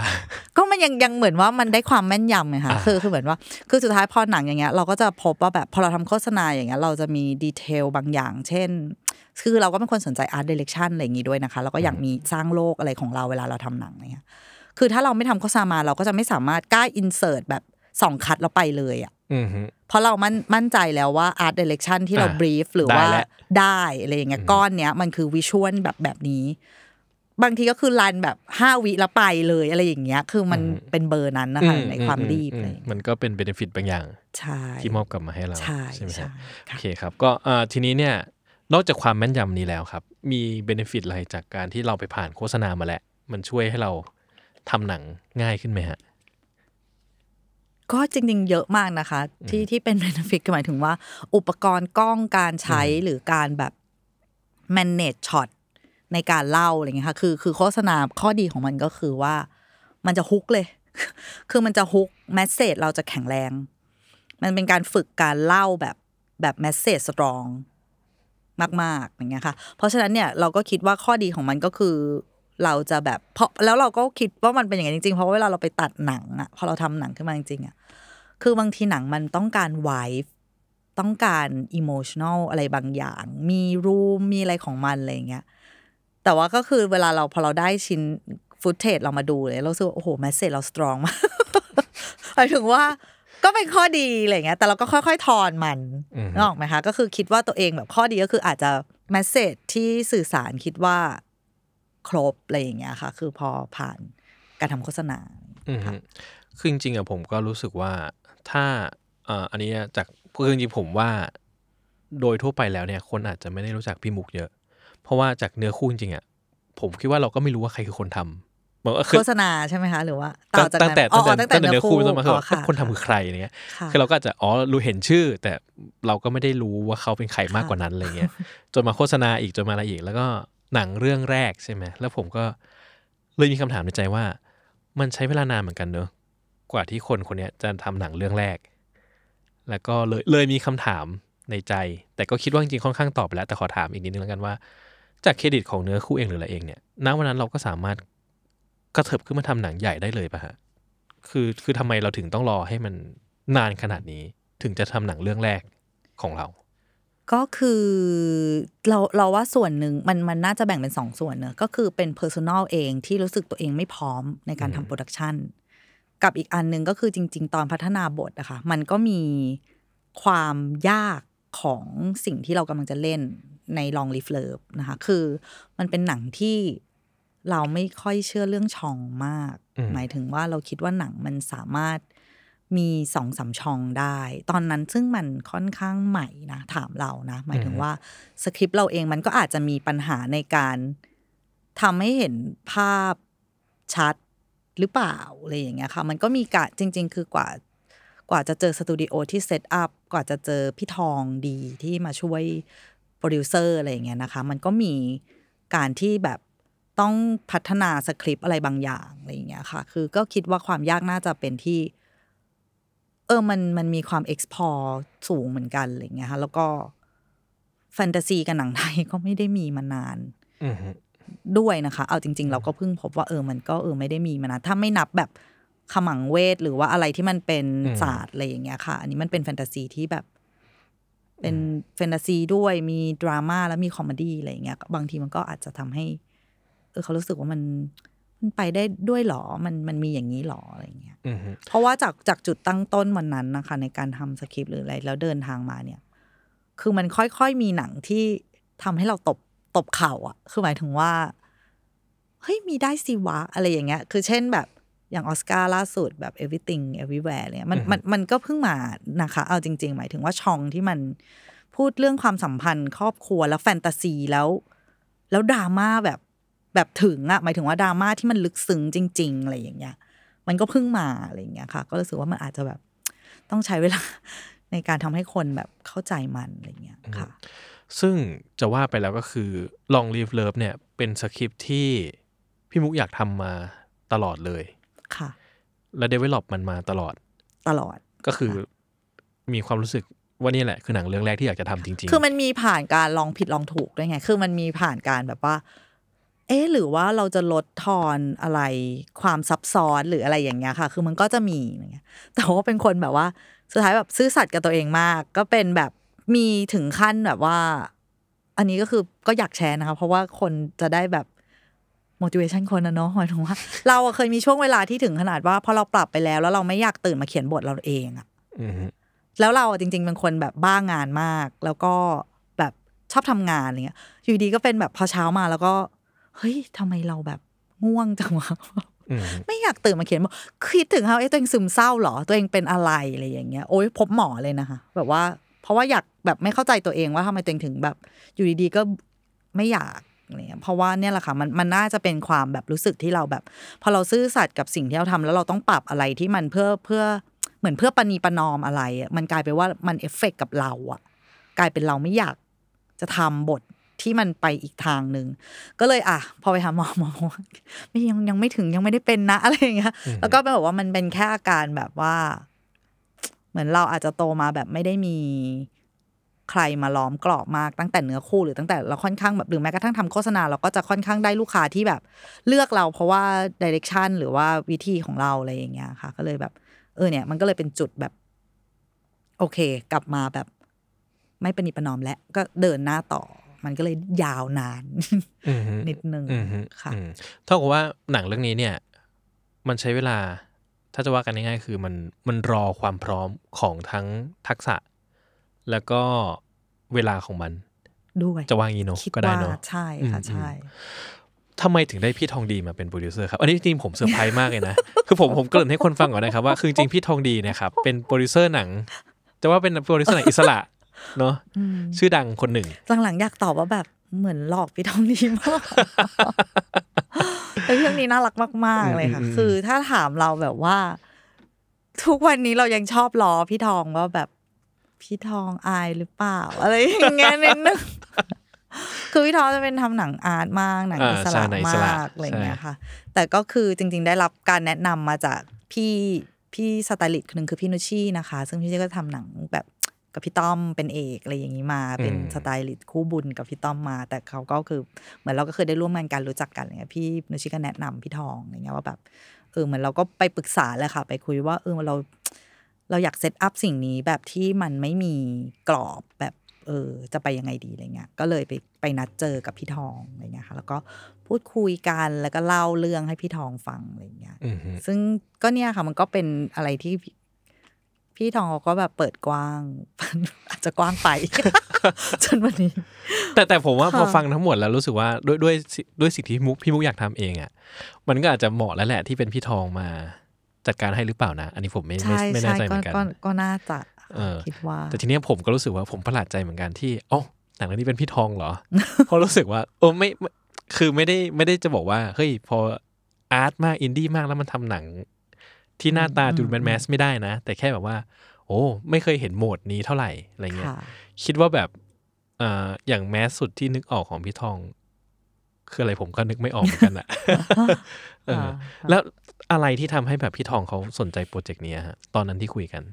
ก็มันยังยังเหมือนว่ามันได้ความแม่นยำไงคะอ่าคือคือเหมือนว่าคือสุดท้ายพอหนังอย่างเงี้ยเราก็จะพบว่าแบบพอเราทำโฆษณาอย่างเงี้ยเราจะมี detail บางอย่าง เช่น คือเราก็เป็นคนสนใจ art direction อะไรอย่างงี้ด้วยนะคะแล้วก็อยากมีสร้างโลกอะไรของเราเวลาเราทำหนังอะไรเงี้ยคือถ้าเราไม่ทำโฆษณามาเราก็จะไม่สามารถกล้า insert แบบสอง cut เราไปเลยอะอือฮึเพราะเรามั่นมั่นใจแล้วว่า art direction ที่เราอ่า brief หรือได้ว่าแล้วได้อะไรอย่างเงี้ยก้อนเนี้ยมันคือ visual แบบแบบนี้ บางทีก็คือ run แบบห้าวิแล้วไปเลยอะไรอย่างเงี้ย คือมันเป็นเบอร์นั้นนะคะอืในความรีบอืออะไรอย่างเงี้ยมันก็เป็น benefit บางอย่างใช่ที่มอบกลับมาให้เราใช่ไหมใช่ฮะค่ะโอเคครับ ก็อ่าทีนี้เนี่ยนอกจากความแม่นยำนี้แล้วครับ มี benefit อะไรจากการที่เราไปผ่านโฆษณามาแล้ว มันช่วยให้เราทำหนังง่ายขึ้นไหมฮะก็จริงๆ เยอะมากนะคะ ที่ที่เป็น benefit ก็หมายถึงว่า อุปกรณ์กล้องการใช้หรือการแบบ manage shot ในการเล่าอะไรเงี้ยค่ะ คือคือโฆษณาข้อดีของมันก็คือว่า มันจะฮุกเลย คือมันจะฮุกแมสเซจเราจะแข็งแรง มันเป็นการฝึกการเล่าแบบแบบแมสเซจสตรองมากๆอย่างเงี้ยค่ะ เพราะฉะนั้นเนี่ยเราก็คิดว่าข้อดีของมันก็คือเราจะแบบเพราะแล้วเราก็คิดว่ามันเป็นอย่างนั้จริงๆ เพราะเวลาเราไปตัดหนังอะพอเราทำหนังขึ้นมาจริงๆอะคือบางทีหนังมันต้องการ vibe ต้องการ emotional อะไรบางอย่าง มี room มีอะไรของมันอะไรอย่างเงี้ย แต่ว่าก็คือเวลาเราพอเราได้ชิ้น footage เรามาดูเลยเรารู้สึกว่าโอ้โห message เรา strong มากหมายถึงว่าก็เป็นข้อดีอะไรเงี้ย แต่เราก็ค่อย ๆ ทอนมันอือฮึนึกออกไหมคะ ก็คือคิดว่าตัวเองแบบข้อดีก็คืออาจจะ message ที่สื่อสารคิดว่าครบอะไรอย่างเงี้ยค่ะ คือพอผ่านการทำโฆษณาอือฮึคือจริงๆอะผมก็รู้สึกว่าถ้าเอ่ออันนี้จากคือจริงๆผมว่า โดยทั่วไปแล้วเนี่ย คนอาจจะไม่ได้รู้จักพี่มุกเยอะ เพราะว่าจากเนื้อคู่จริงๆอะผมคิดว่าเราก็ไม่รู้ว่าใครคือคนทบอกว่าคือโฆษณาใช่ไหมคะ หรือว่าต่อจากตั้งนั้นแต่อ๋อตั้งแต่ตั้งแต่เนื้อคู่เนื้ต้นมาคืออ๋อแบบคนทำคือใครอะไรเงี้ยค่ะคือเราก็อาจจะอ๋อรู้เห็นชื่อ แต่เราก็ไม่ได้รู้ว่าเขาเป็นใครมากกว่านั้นอะไรเงี้ยจนมาโฆษณาอีกจนมาอะไรอีก แล้วก็หนังเรื่องแรกใช่ไหมแล้วผมก็เลยมีคำถามในใจว่า มันใช้เวลานานเหมือนกันเนอะกว่าที่คนคนเนี้ยจะทำหนังเรื่องแรก แล้วก็เลยเลยมีคำถามในใจ แต่ก็คิดว่าจริงๆค่อนข้างตอบไปแล้วแต่ขอถามอีกนิดนึงแล้วกันว่า จากเครดิตของเนื้อคู่เองหรืออะไรเองเนี่ยณวันนั้นเราก็สามารถกระเถิบขึ้นมาทำหนังใหญ่ได้เลยป่ะฮะคือคือทำไมเราถึงต้องรอให้มันนานขนาดนี้ถึงจะทำหนังเรื่องแรกของเรา ก็คือเราเราว่าส่วนหนึ่งมันมันน่าจะแบ่งเป็นสองส่วนเนอะก็คือเป็น personal เองที่รู้สึกตัวเองไม่พร้อมในการทำโปรดักชันกับอีกอันหนึ่งก็คือจริง ๆ ตอนพัฒนาบทอะค่ะมันก็มีความยากของสิ่งที่เรากำลังจะเล่น ใน Long Live Love นะคะ คือมันเป็นหนังที่เราไม่ค่อยเชื่อเรื่องชองมากอืมหมายถึงว่าเราคิดว่าหนังมันสามารถมีสองสามช่องได้ ตอนนั้นซึ่งมันค่อนข้างใหม่นะ ถามเรานะ หมายถึงว่าสคริปต์เราเองมันก็อาจจะมีปัญหาในการทำให้เห็นภาพชัดหรือเปล่าอะไรอย่างเงี้ยค่ะ มันก็มีกะจริง ๆ คือกว่ากว่าจะเจอสตูดิโอที่ set up กว่าจะเจอพี่ทองดีที่มาช่วยโป รดิวเซอร์อะไรอย่างเงี้ยนะคะ มันก็มีการที่แบบต้องพัฒนาสคริปต์อะไรบางอย่างอะไรอย่างเงี้ยค่ะ คือก็คิดว่าความยากน่าจะเป็นที่ เออมันมันมีความ explore สูงเหมือนกันอะไรอย่างเงี้ยค่ะแล้วก็แฟนตาซีกับหนังไทยก็ไม่ได้มีมานานอือฮึด้วยนะคะ เอาจริง ๆ เราก็เพิ่งพบว่าเออมันก็เออไม่ได้มีมานานถ้าไม่นับแบบขมังเวทย์หรือว่าอะไรที่มันเป็นศาสตร์อะไรอย่างเงี้ยค่ะ อันนี้มันเป็นแฟนตาซีที่แบบ เป็นแฟนตาซีด้วยมีดราม่าแล้วมี comedy อะไรอย่างเงี้ยบางทีมันก็อาจจะทำให้ เออเขารู้สึกว่ามันมันไปได้ด้วยเหรอมันมันมีอย่างนี้เหรออะไรอย่างเงี้ยอือฮึเพราะว่าจากจากจุดตั้งต้นวันนั้นนะคะ ในการทำสคริปต์หรืออะไร แล้วเดินทางมาเนี่ย คือมันค่อยๆมีหนังที่ทำให้เราตบตบเข่าอะ คือหมายถึงว่าเฮ้ยมีได้สิวะอะไรอย่างเงี้ย คือเช่นแบบ อย่างออสการ์ล่าสุดแบบ everything everywhere เนี่ยมันมันมันก็เพิ่งมานะคะ เอาจริง ๆ หมายถึงว่าช่องที่มันพูดเรื่องความสัมพันธ์ครอบครัวแล้วแฟนตาซีแล้ว แล้วดราม่าแบบแบบถึงอะหมายถึงว่าดราม่าที่มันลึกซึ้งจริง ๆ อะไรอย่างเงี้ย มันก็เพิ่งมาอะไรอย่างเงี้ยค่ะ ก็รู้สึกว่ามันอาจจะแบบต้องใช้เวลาในการทำให้คนแบบเข้าใจมันอะไรอย่างเงี้ยค่ะ ซึ่งจะว่าไปแล้วก็คือ Long Live Love เนี่ยเป็นสคริปต์ที่พี่มุกอยากทำมาตลอดเลย ค่ะ และ develop มันมาตลอด ตลอด ก็คือมีความรู้สึกว่านี่แหละคือหนังเรื่องแรกที่อยากจะทำจริง ๆ คือมันมีผ่านการลองผิดลองถูกด้วยไง คือมันมีผ่านการแบบว่า เอ๊ะหรือว่าเราจะลดทอนอะไรความซับซ้อนหรืออะไรอย่างเงี้ยค่ะ คือมันก็จะมีอย่างเงี้ย แต่ว่าเป็นคนแบบว่าสุดท้ายแบบซื่อสัตย์กับตัวเองมาก ก็เป็นแบบมีถึงขั้นแบบว่า อันนี้ก็คือก็อยากแชร์นะคะ เพราะว่าคนจะได้แบบ motivation คนนะเนาะหมายถึงว่า เราอะเคยมีช่วงเวลาที่ถึงขนาดว่าพอเราปรับไปแล้ว แล้วเราไม่อยากตื่นมาเขียนบทเราเองอะอือฮึแล้วเราอะจริง ๆ เป็นคนแบบบ้างานมาก แล้วก็แบบชอบทำงานอะไรเงี้ย อยู่ดีก็เป็นแบบพอเช้ามาแล้วก็ เฮ้ยทำไมเราแบบง่วงจังวะอือฮึไม่อยากตื่นมาเขียนบอกคิดถึงเขาเอ๊ะตัวเองซึมเศร้าเหรอ ตัวเองเป็นอะไรอะไรอย่างเงี้ย โอ๊ยพบหมอเลยนะคะแบบว่า เพราะว่าอยากแบบไม่เข้าใจตัวเองว่าทำไมตัวเองถึงแบบ อยู่ดีๆก็ไม่อยากอะไร เงี้ยเพราะว่าเนี่ยแหละค่ะมันมันน่าจะเป็นความแบบรู้สึกที่เราแบบ พอเราซื่อสัตย์กับสิ่งที่เราทำแล้วเราต้องปรับอะไรที่มันเพื่อเพื่อเหมือนเพื่อประนีประนอมอะไรอะมันกลายเป็นว่ามันเอฟเฟกต์กับเราอะกลายเป็นเราไม่อยากจะทำบทที่มันไปอีกทางหนึ่งก็เลยอะ พอไปหาหมอหมอบอกว่าไม่ยังยังไม่ถึงยังไม่ได้เป็นนะอะไรอย่างเงี้ยแล้วก็แบบว่ามันเป็นแค่อาการแบบว่า เหมือนเราอาจจะโตมาแบบไม่ได้มี ใครมาล้อมกรอบมากตั้งแต่เนื้อคู่หรือตั้งแต่เราค่อนข้างแบบหรือแม้กระทั่งทำโฆษณาเราก็จะค่อนข้างได้ลูกค้าที่แบบ เลือกเราเพราะว่าดิเรกชันหรือว่าวิธีของเราอะไรอย่างเงี้ยค่ะ ก็เลยแบบ เออเนี่ย มันก็เลยเป็นจุดแบบ โอเค กลับมาแบบ ไม่ประนีประนอมและก็เดินหน้าต่อ มันก็เลยยาวนานอือฮึนิดนึงอือฮึค่ะอืมเท่ากับว่าหนังเรื่องนี้เนี่ย มันใช้เวลาถ้าจะว่ากันง่ายๆคือมันมันรอความพร้อมของทั้งทักษะ แล้วก็เวลาของมัน ด้วย จะว่างี้เนอะคิดก็ได้ว่าเนอะใช่ค่ะอืมใช่ทำไมถึงได้พี่ทองดีมาเป็นโปรดิวเซอร์ครับ อันนี้จริงๆผมเซอร์ไพรส์มากเลยนะ คือผมผมเกริ่นให้คนฟังก่อนนะครับว่าคือจริงๆพี่ทองดีเนะครับเป็นโปรดิวเซอร์หนังจะว่าเป็นโปรดิวเซอร์หนังอิสระเนาะชื่อดังคนหนึ่งหลังๆอยากตอบว่าแบบเหมือนหลอกพี่ทองดีมากแล้วเรื่องนี้น่ารักมาก ๆ เลยค่ะอืมอืมคือถ้าถามเราแบบว่า ทุกวันนี้เรายังชอบล้อพี่ทองว่าแบบ พี่ทองอายหรือเปล่า อะไรอย่างเงี้ยนิดนึงคือพี่ทองจะเป็นทำหนัง art มากหนังอ่าอิสระใช่หนังอิมสระมากอะไรอย่างเงี้ยใช่ค่ะ แต่ก็คือจริง ๆ ได้รับการแนะนำมาจากพี่พี่สไตลิสต์คนหนึ่งคือพี่นุชชี่นะคะ ซึ่งพี่นุชชี่ก็ทำหนังแบบกับพี่ต้อมเป็นเอกอะไรอย่างนี้มา เป็นสไตลิสต์คู่บุญกับพี่ต้อมมา แต่เขาก็คือเหมือนเราก็เคยได้ร่วมงานกันรู้จักกันอะไรเงี้ยพี่นุชชี่ก็แนะนำพี่ทองอะไรเงี้ยว่าแบบเออเหมือนเราก็ไปปรึกษาแหละค่ะ ไปคุยว่าเออเรา เราอยากเซตอัพสิ่งนี้แบบที่มันไม่มีกรอบแบบเออจะไปยังไงดีอะไรเงี้ย ก็เลยไปไปนัดเจอกับพี่ทองอะไรเงี้ยค่ะ แล้วก็พูดคุยกันแล้วก็เล่าเรื่องให้พี่ทองฟังอะไรเงี้ยอืมฮึซึ่งก็เนี่ยค่ะมันก็เป็นอะไรที่พี่พี่ทองเขาก็แบบเปิดกว้าง อาจจะกว้างไปจนวันนี้ แต่แต่ผมว่าค่ะพอฟังทั้งหมดแล้วรู้สึกว่าด้วยด้วยสิด้วยสิ่งที่มุกพี่มุกอยากทำเองอะ มันก็อาจจะเหมาะแล้วแหละที่เป็นพี่ทองมา จัดการให้หรือเปล่านะ อันนี้ผมไม่ไม่ใช่ไม่แน่ใช่ใจเหก็มือนกันก็ก็น่าจะเออคิดว่า แต่ทีเนี้ยผมก็รู้สึกว่าผมประหลาดใจเหมือนกันที่อ๋อหนังเรื่องนี้เป็นพี่ทองเหรอเพราะรู้สึกว่าเออไม่ไม่คือไม่ได้ไม่ได้จะบอกว่าเฮ้ยพออาร์ตมากอินดี้มากแล้วมันทำหนัง ที่หน้าตาดูแมนแมสไม่ได้นะ แต่แค่แบบว่า โอ้ไม่เคยเห็นโหมดนี้เท่าไหร่อะไรเงี้ยค่ะคิดว่าแบบเอ่ออย่างแมสสุดที่นึกออกของพี่ทอง คืออะไรผมก็นึกไม่ออกเหมือนกันอะเอออ่าแล้วอะไรที่ทำให้แบบพี่ทองเขาสนใจโปรเจกต์นี้อะฮะตอนนั้นที่คุยกัน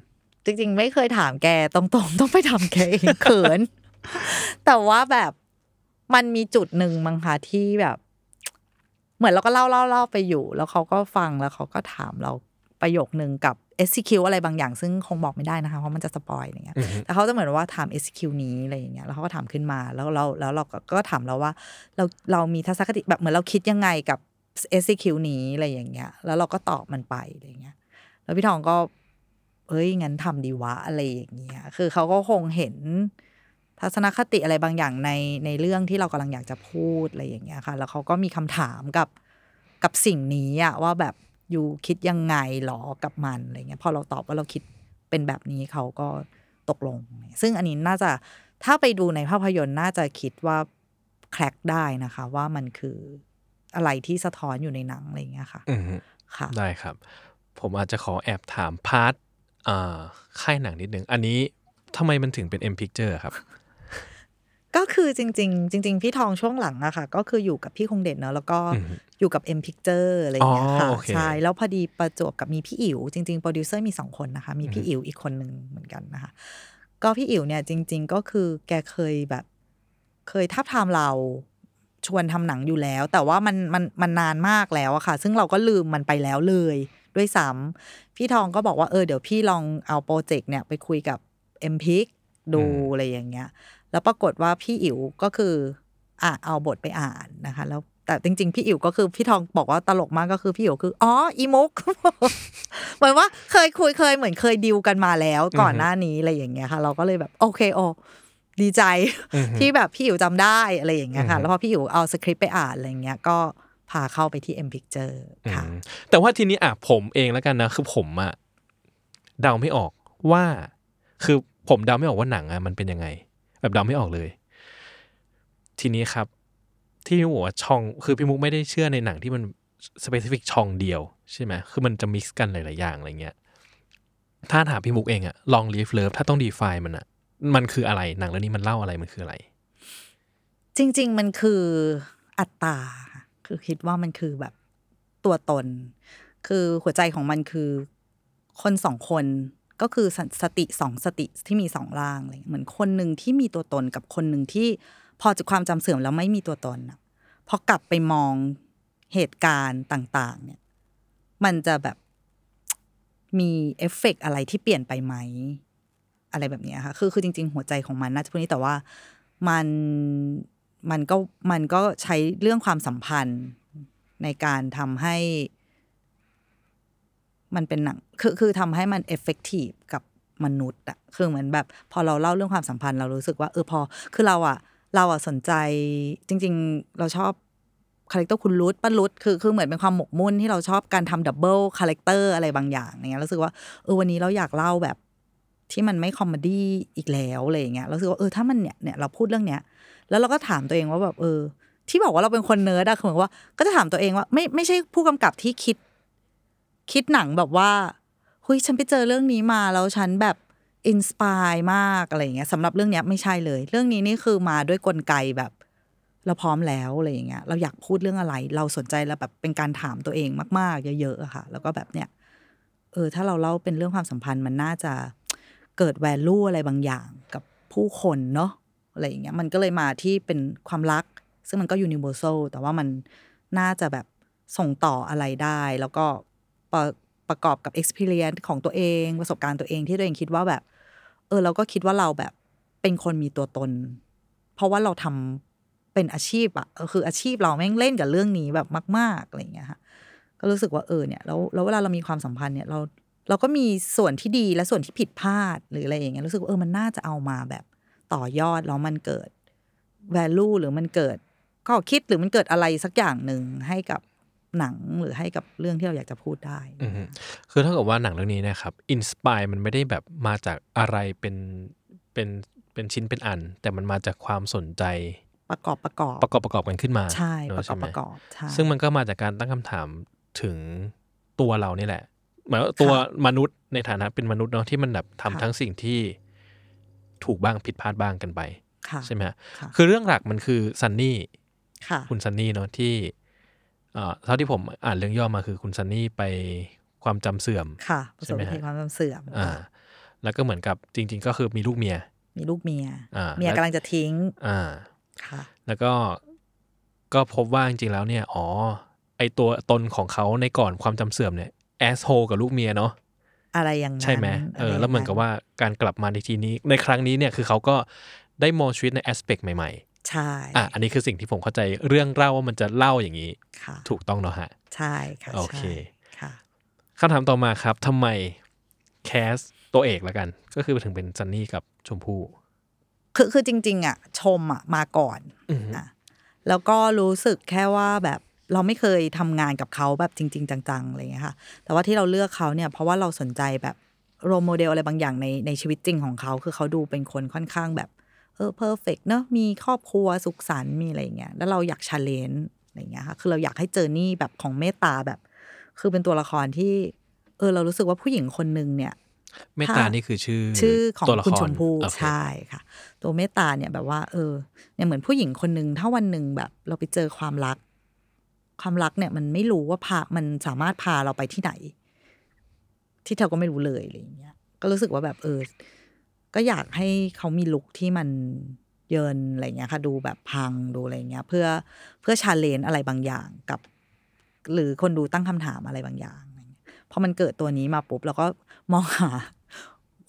จริง ๆ ไม่เคยถามแกตรงๆ ต้องไปถามแกเองเขิน แต่ว่าแบบมันมีจุดหนึ่งมั้งคะที่แบบ เหมือนเราก็เล่าเล่าเล่าไปอยู่ แล้วเขาก็ฟังแล้วเขาก็ถามเรา ประโยคนึงกับ SCQ อะไรบางอย่าง ซึ่งคงบอกไม่ได้นะคะ เพราะมันจะสปอยอะไรเงี้ยอือฮึแต่เขาจะเหมือนว่าถาม SCQ นี้อะไรอย่างเงี้ยแล้วเขาก็ถามขึ้นมาแล้วเราแล้วเราก็ก็ถามเราว่าเราเรามีทัศนคติแบบเหมือนเราคิดยังไงกับ SCQ นี้อะไรอย่างเงี้ย แล้วเราก็ตอบมันไปอะไรอย่างเงี้ย แล้วพี่ทองก็เอ้ยงั้นทำดีวะอะไรอย่างเงี้ย คือเขาก็คงเห็นทัศนคติอะไรบางอย่างในในเรื่องที่เรากำลังอยากจะพูดอะไรอย่างเงี้ยค่ะ แล้วเขาก็มีคำถามกับกับสิ่งนี้อะว่าแบบ อยู่คิดยังไงหรอกับมันอะไรเงี้ยพอเราตอบว่าเราคิดเป็นแบบนี้เขาก็ตกลง ซึ่งอันนี้น่าจะถ้าไปดูในภาพยนตร์น่าจะคิดว่า crack ได้นะคะ ว่ามันคืออะไรที่สะท้อนอยู่ในหนังอะไรอย่างเงี้ยค่ะอือฮึค่ะ ได้ครับ ผมอาจจะขอแอบถาม part อ่าค่ายหนังนิดนึง อันนี้ทำไมมันถึงเป็น M Picture ครับ ก็คือจริง ๆ จริง ๆ พี่ทองช่วงหลังอะค่ะ ก็คืออยู่กับพี่คงเดชเนอะแล้วก็อือฮึอยู่กับ M Picture อะไรอย่างเงี้ยค่ะอ๋อโอเคใช่ แล้วพอดีประจวบกับมีพี่อิ๋วจริง ๆ โปรดิวเซอร์มีสองคนนะคะ มีพี่อิ๋วอีกคนหนึ่งเหมือนกันนะคะ ก็พี่อิ๋วเนี่ยจริง ๆ ก็คือแกเคยแบบ เคยทับทามเราชวนทำหนังอยู่แล้ว แต่ว่ามันมันมันนานมากแล้วอะค่ะ ซึ่งเราก็ลืมมันไปแล้วเลยด้วยซ้ำพี่ทองก็บอกว่าเออเดี๋ยวพี่ลองเอาโปรเจกต์เนี่ยไปคุยกับ m p i c ดูอืมอะไรอย่างเงี้ย แล้วปรากฏว่าพี่อิ๋วก็คืออะเอาบทไปอ่านนะคะ แล้วแต่จริง ๆ พี่อิ๋วก็คือพี่ทองบอกว่าตลกมากก็คือพี่อิ๋วคืออ๋ออีมุกเหมือนว่าเคยคุยเคยเหมือนเคยดิวกันมาแล้วก่อนหน้านี้อะไรอย่างเงี้ยค่ะ เราก็เลยแบบโอเคโอดีใจอือฮึที่แบบพี่อิ๋วจำได้อะไรอย่างเงี้ยค่ะอือฮึแล้วพอพี่อิ๋วเอาสคริปต์ไปอ่านอะไรอย่างเงี้ยก็พาเข้าไปที่ M Picture ค่ะอืมแต่ว่าทีนี้อะผมเองแล้วกันนะ คือผมอะเดาไม่ออกว่า คือผมเดาไม่ออกว่าหนังอะมันเป็นยังไง แบบเดาไม่ออกเลย ทีนี้ครับ ที่พี่มุกบอกว่าช่อง คือพี่มุกไม่ได้เชื่อในหนังที่มันspecific ช่องเดียวใช่ไหมคือมันจะ mix กันหลาย ๆ อย่างอะไรเงี้ยถ้าถามพี่มุกเองอะ Long Live Love ถ้าต้อง define มันอะมันคืออะไรหนังเรื่องนี้มันเล่าอะไรมันคืออะไร จริง ๆ มันคืออัตตา คือคิดว่ามันคือแบบตัวตน คือหัวใจของมันคือคนสองคน ก็คือสสติสองสติที่มีสองร่างอะไรเลยเหมือนคนหนึ่งที่มีตัวตนกับคนหนึ่งที่พอจากความจำเสื่อมแล้วไม่มีตัวตนอะพอกลับไปมองเหตุการณ์ต่าง ๆ เนี่ย มันจะแบบมีเอฟเฟกต์อะไรที่เปลี่ยนไปไหม อะไรแบบนี้ค่ะคือคือจริง ๆ หัวใจของมันน่าจะพูดนี้แต่ว่ามันมันก็มันก็ใช้เรื่องความสัมพันธ์ในการทำให้ มันเป็นหนังคือคือทำให้มัน effective กับมนุษย์อะคือเหมือนแบบ พอเราเล่าเรื่องความสัมพันธ์เรารู้สึกว่าเออพอคือเราอะเราอะสนใจจริง ๆ เราชอบ character คุณรุตป้ารุตคือคือเหมือนเป็นความหมกมุ่นที่เราชอบการทำ double character อะไรบางอย่างอย่างเงี้ยรู้สึกว่าเออวันนี้เราอยากเล่าแบบที่มันไม่ comedy อีกแล้วอะไรอย่างเงี้ยเรารู้สึกว่าเออถ้ามันเนี่ยเนี่ยเราพูดเรื่องเนี้ย แล้วเราก็ถามตัวเองว่าแบบเออ ที่บอกว่าเราเป็นคนเนิร์ดอะคือเหมือนว่าก็จะถามตัวเองว่าไม่ไม่ใช่ผู้กำกับที่คิด คิดหนังแบบว่าเฮ้ยฉันไปเจอเรื่องนี้มาแล้วฉันแบบ inspire มากอะไรอย่างเงี้ยสำหรับเรื่องเนี้ยไม่ใช่เลย เรื่องนี้นี่คือมาด้วยกลไกแบบ เราพร้อมแล้วอะไรอย่างเงี้ย เราอยากพูดเรื่องอะไร เราสนใจแล้วแบบเป็นการถามตัวเองมาก ๆ เยอะๆอะค่ะ แล้วก็แบบเนี้ยเออถ้าเราเล่าเป็นเรื่องความสัมพันธ์มันน่าจะเกิด value อะไรบางอย่างกับผู้คนเนาะอะไรอย่างเงี้ยมันก็เลยมาที่เป็นความรัก ซึ่งมันก็ universal แต่ว่ามันน่าจะแบบส่งต่ออะไรได้ แล้วก็ ประประกอบกับ experience ของตัวเองประสบการณ์ตัวเองที่ตัวเองคิดว่าแบบ เออเราก็คิดว่าเราแบบเป็นคนมีตัวตน เพราะว่าเราทำเป็นอาชีพอะคืออาชีพเราแม่งเล่นกับเรื่องนี้แบบมาก ๆอะไรอย่างเงี้ยค่ะก็รู้สึกว่าเออเนี่ยแล้วแล้วเวลาเรามีความสัมพันธ์เนี่ยเราเราก็มีส่วนที่ดีและส่วนที่ผิดพลาดหรืออะไรอย่างเงี้ยรู้สึกว่าเออมันน่าจะเอามาแบบต่อยอดแล้วมันเกิด value หรือมันเกิดข้อคิดหรือมันเกิดอะไรสักอย่างหนึ่งให้กับ หนังหรือให้กับเรื่องที่เราอยากจะพูดได้อือฮึคือเท่ากับว่าหนังเรื่องนี้นะครับอินสปายมันไม่ได้แบบมาจากอะไรเป็นเป็นเป็นชิ้นเป็นอัน แต่มันมาจากความสนใจประกอบประกอบประกอบประกอบกันขึ้นมาใช่เนปอะระกอบใช่ไหมประกอบใช่ซึ่งมันก็มาจากการตั้งคำถามถึงตัวเรานี่แหละหมายว่าตัวมนุษย์ในฐานะเป็นมนุษย์เนาะที่มันแบบทำค่ะทั้งสิ่งที่ถูกบ้างผิดพลาดบ้างกันไปค่ะใช่ไหมฮะค่ะคือเรื่องหลักมันคือซันนี่ค่ะคุณซันนี่เนาะที่ เอ่อเท่าที่ผมอ่านเรื่องย่อมาคือคุณซันนี่ไปความจำเสื่อมค่ะประสใช่บไหมอุบัติเหฮะตุความจำเสื่อมอ่าแล้วก็เหมือนกับจริง ๆ ก็คือมีลูกเมีย มีลูกเมียอ่าเมียแล้วกำลังจะทิ้งอ่าค่ะ แล้วก็ก็พบว่าจริงๆแล้วเนี่ยอ๋อไอตัวตนของเขาในก่อนความจำเสื่อมเนี่ยแอสโฮกับลูกเมียเนาะอะไรอย่างนั้นใช่ไหมเออะไรย่างแล้วเหมือนกับว่าการกลับมาในทีนี้ในครั้งนี้เนี่ยคือเขาก็ได้มองชีวิตในแอสเปกใหม่ ใช่ๆอะอันนี้คือสิ่งที่ผมเข้าใจเรื่องเล่าว่ามันจะเล่าอย่างนี้ค่ะถูกต้องเนาะฮะ ใช่ค่ะโอเคใช่ค่ะคำถามต่อมาครับทำไมแคสตัวเอกละกัน ก็คือถึงเป็นซันนี่กับชมพู่คือคือจริง ๆ อะ ชมอะมาก่อนอือฮึอะแล้วก็รู้สึกแค่ว่าแบบเราไม่เคยทำงานกับเขาแบบจริง ๆ จังๆอะไรอย่างเงี้ยค่ะ แต่ว่าที่เราเลือกเขาเนี่ยเพราะว่าเราสนใจแบบ role model อะไรบางอย่างในในชีวิตจริงของเขา คือเขาดูเป็นคนค่อนข้างแบบเออ perfect เนอะมีครอบครัวสุขสันต์มีอะไรอย่างเงี้ยแล้วเราอยาก challenge อะไรอย่างเงี้ยค่ะคือเราอยากให้เจอนี่แบบของเมตตาแบบ คือเป็นตัวละครที่ เออ เรารู้สึกว่าผู้หญิงคนหนึ่งเนี่ยเมตตานี่คือชื่อ ชื่อของตัวละครคุณชมพู่โอเคใช่ค่ะ ตัวเมตตาเนี่ยแบบว่า เออเนี่ยเหมือนผู้หญิงคนหนึ่งถ้าวันหนึ่งแบบ เราไปเจอความรัก ความรักเนี่ย มันไม่รู้ว่าพามันสามารถพาเราไปที่ไหน ที่เราก็ไม่รู้เลยอะไรอย่างเงี้ยก็รู้สึกว่าแบบเออ ก็อยากให้เขามีลุคที่มันเยินอะไรเงี้ยค่ะ ดูแบบพังดูอะไรเงี้ย เพื่อเพื่อชาเลนอะไรบางอย่างกับ หรือคนดูตั้งคำถามอะไรบางอย่างอะไรเงี้ยพอมันเกิดตัวนี้มาปุ๊บเราก็มองหา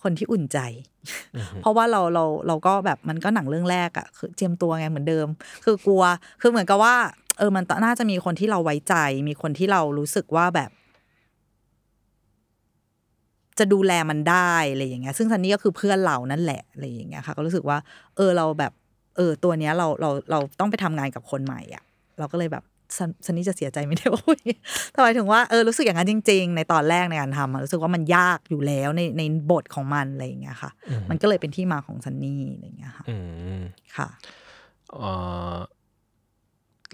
คนที่อุ่นใจ เพราะว่าเราเราเราก็แบบมันก็หนังเรื่องแรกอะคือเจียมตัวไงเหมือนเดิม คือกลัวคือเหมือนกับว่า เออมันน่าจะมีคนที่เราไว้ใจ มีคนที่เรารู้สึกว่าแบบ จะดูแลมันได้อะไรอย่างเงี้ยซึ่งซันนี่ก็คือเพื่อนเรานั่นแหละอะไรอย่างเงี้ยค่ะก็รู้สึกว่า เออเราแบบ เออ ตัวเนี้ยเราเราเราต้องไปทำงานกับคนใหม่อะ เราก็เลยแบบซันซันนี่จะเสียใจไม่ได้ว่าอุ๊ยแต่หมายถึงว่าเออรู้สึกอย่างนั้นจริง ๆ ในตอนแรกในการทำอะรู้สึกว่ามันยากอยู่แล้วในในบทของมันอะไรอย่างเงี้ยค่ะ มันก็เลยเป็นที่มาของซันนี่อะไรอย่างเงี้ยค่ะอืมค่ะเอ่อ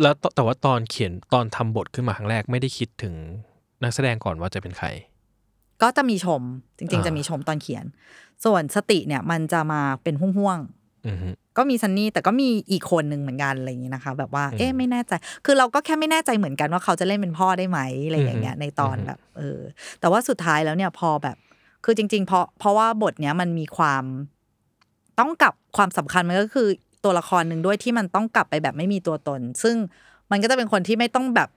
แล้วตแต่ว่าตอนเขียนตอนทำบทขึ้นมาครั้งแรกไม่ได้คิดถึงนักแสดงก่อนว่าจะเป็นใคร ก็จะมีชม จริงอ่าๆจะมีชมตอนเขียน ส่วนสติเนี่ยมันจะมาเป็นห่วงๆอือฮึก็มีซันนี่แต่ก็มีอีกคนหนึ่งเหมือนกันอะไรอย่างนี้นะคะ แบบว่าอืมเอ๊ะไม่แน่ใจ คือเราก็แค่ไม่แน่ใจเหมือนกันว่าเขาจะเล่นเป็นพ่อได้ไหมอะไรอย่างเงี้ยอืมในตอนอืมแบบ เออ แต่ว่าสุดท้ายแล้วเนี่ยพอแบบ คือจริง ๆ เพราะเพราะว่าบทเนี้ยมันมีความต้องกลับความสำคัญมันก็คือตัวละครหนึ่งด้วยที่มันต้องกลับไปแบบไม่มีตัวตน ซึ่งมันก็จะเป็นคนที่ไม่ต้องแบบ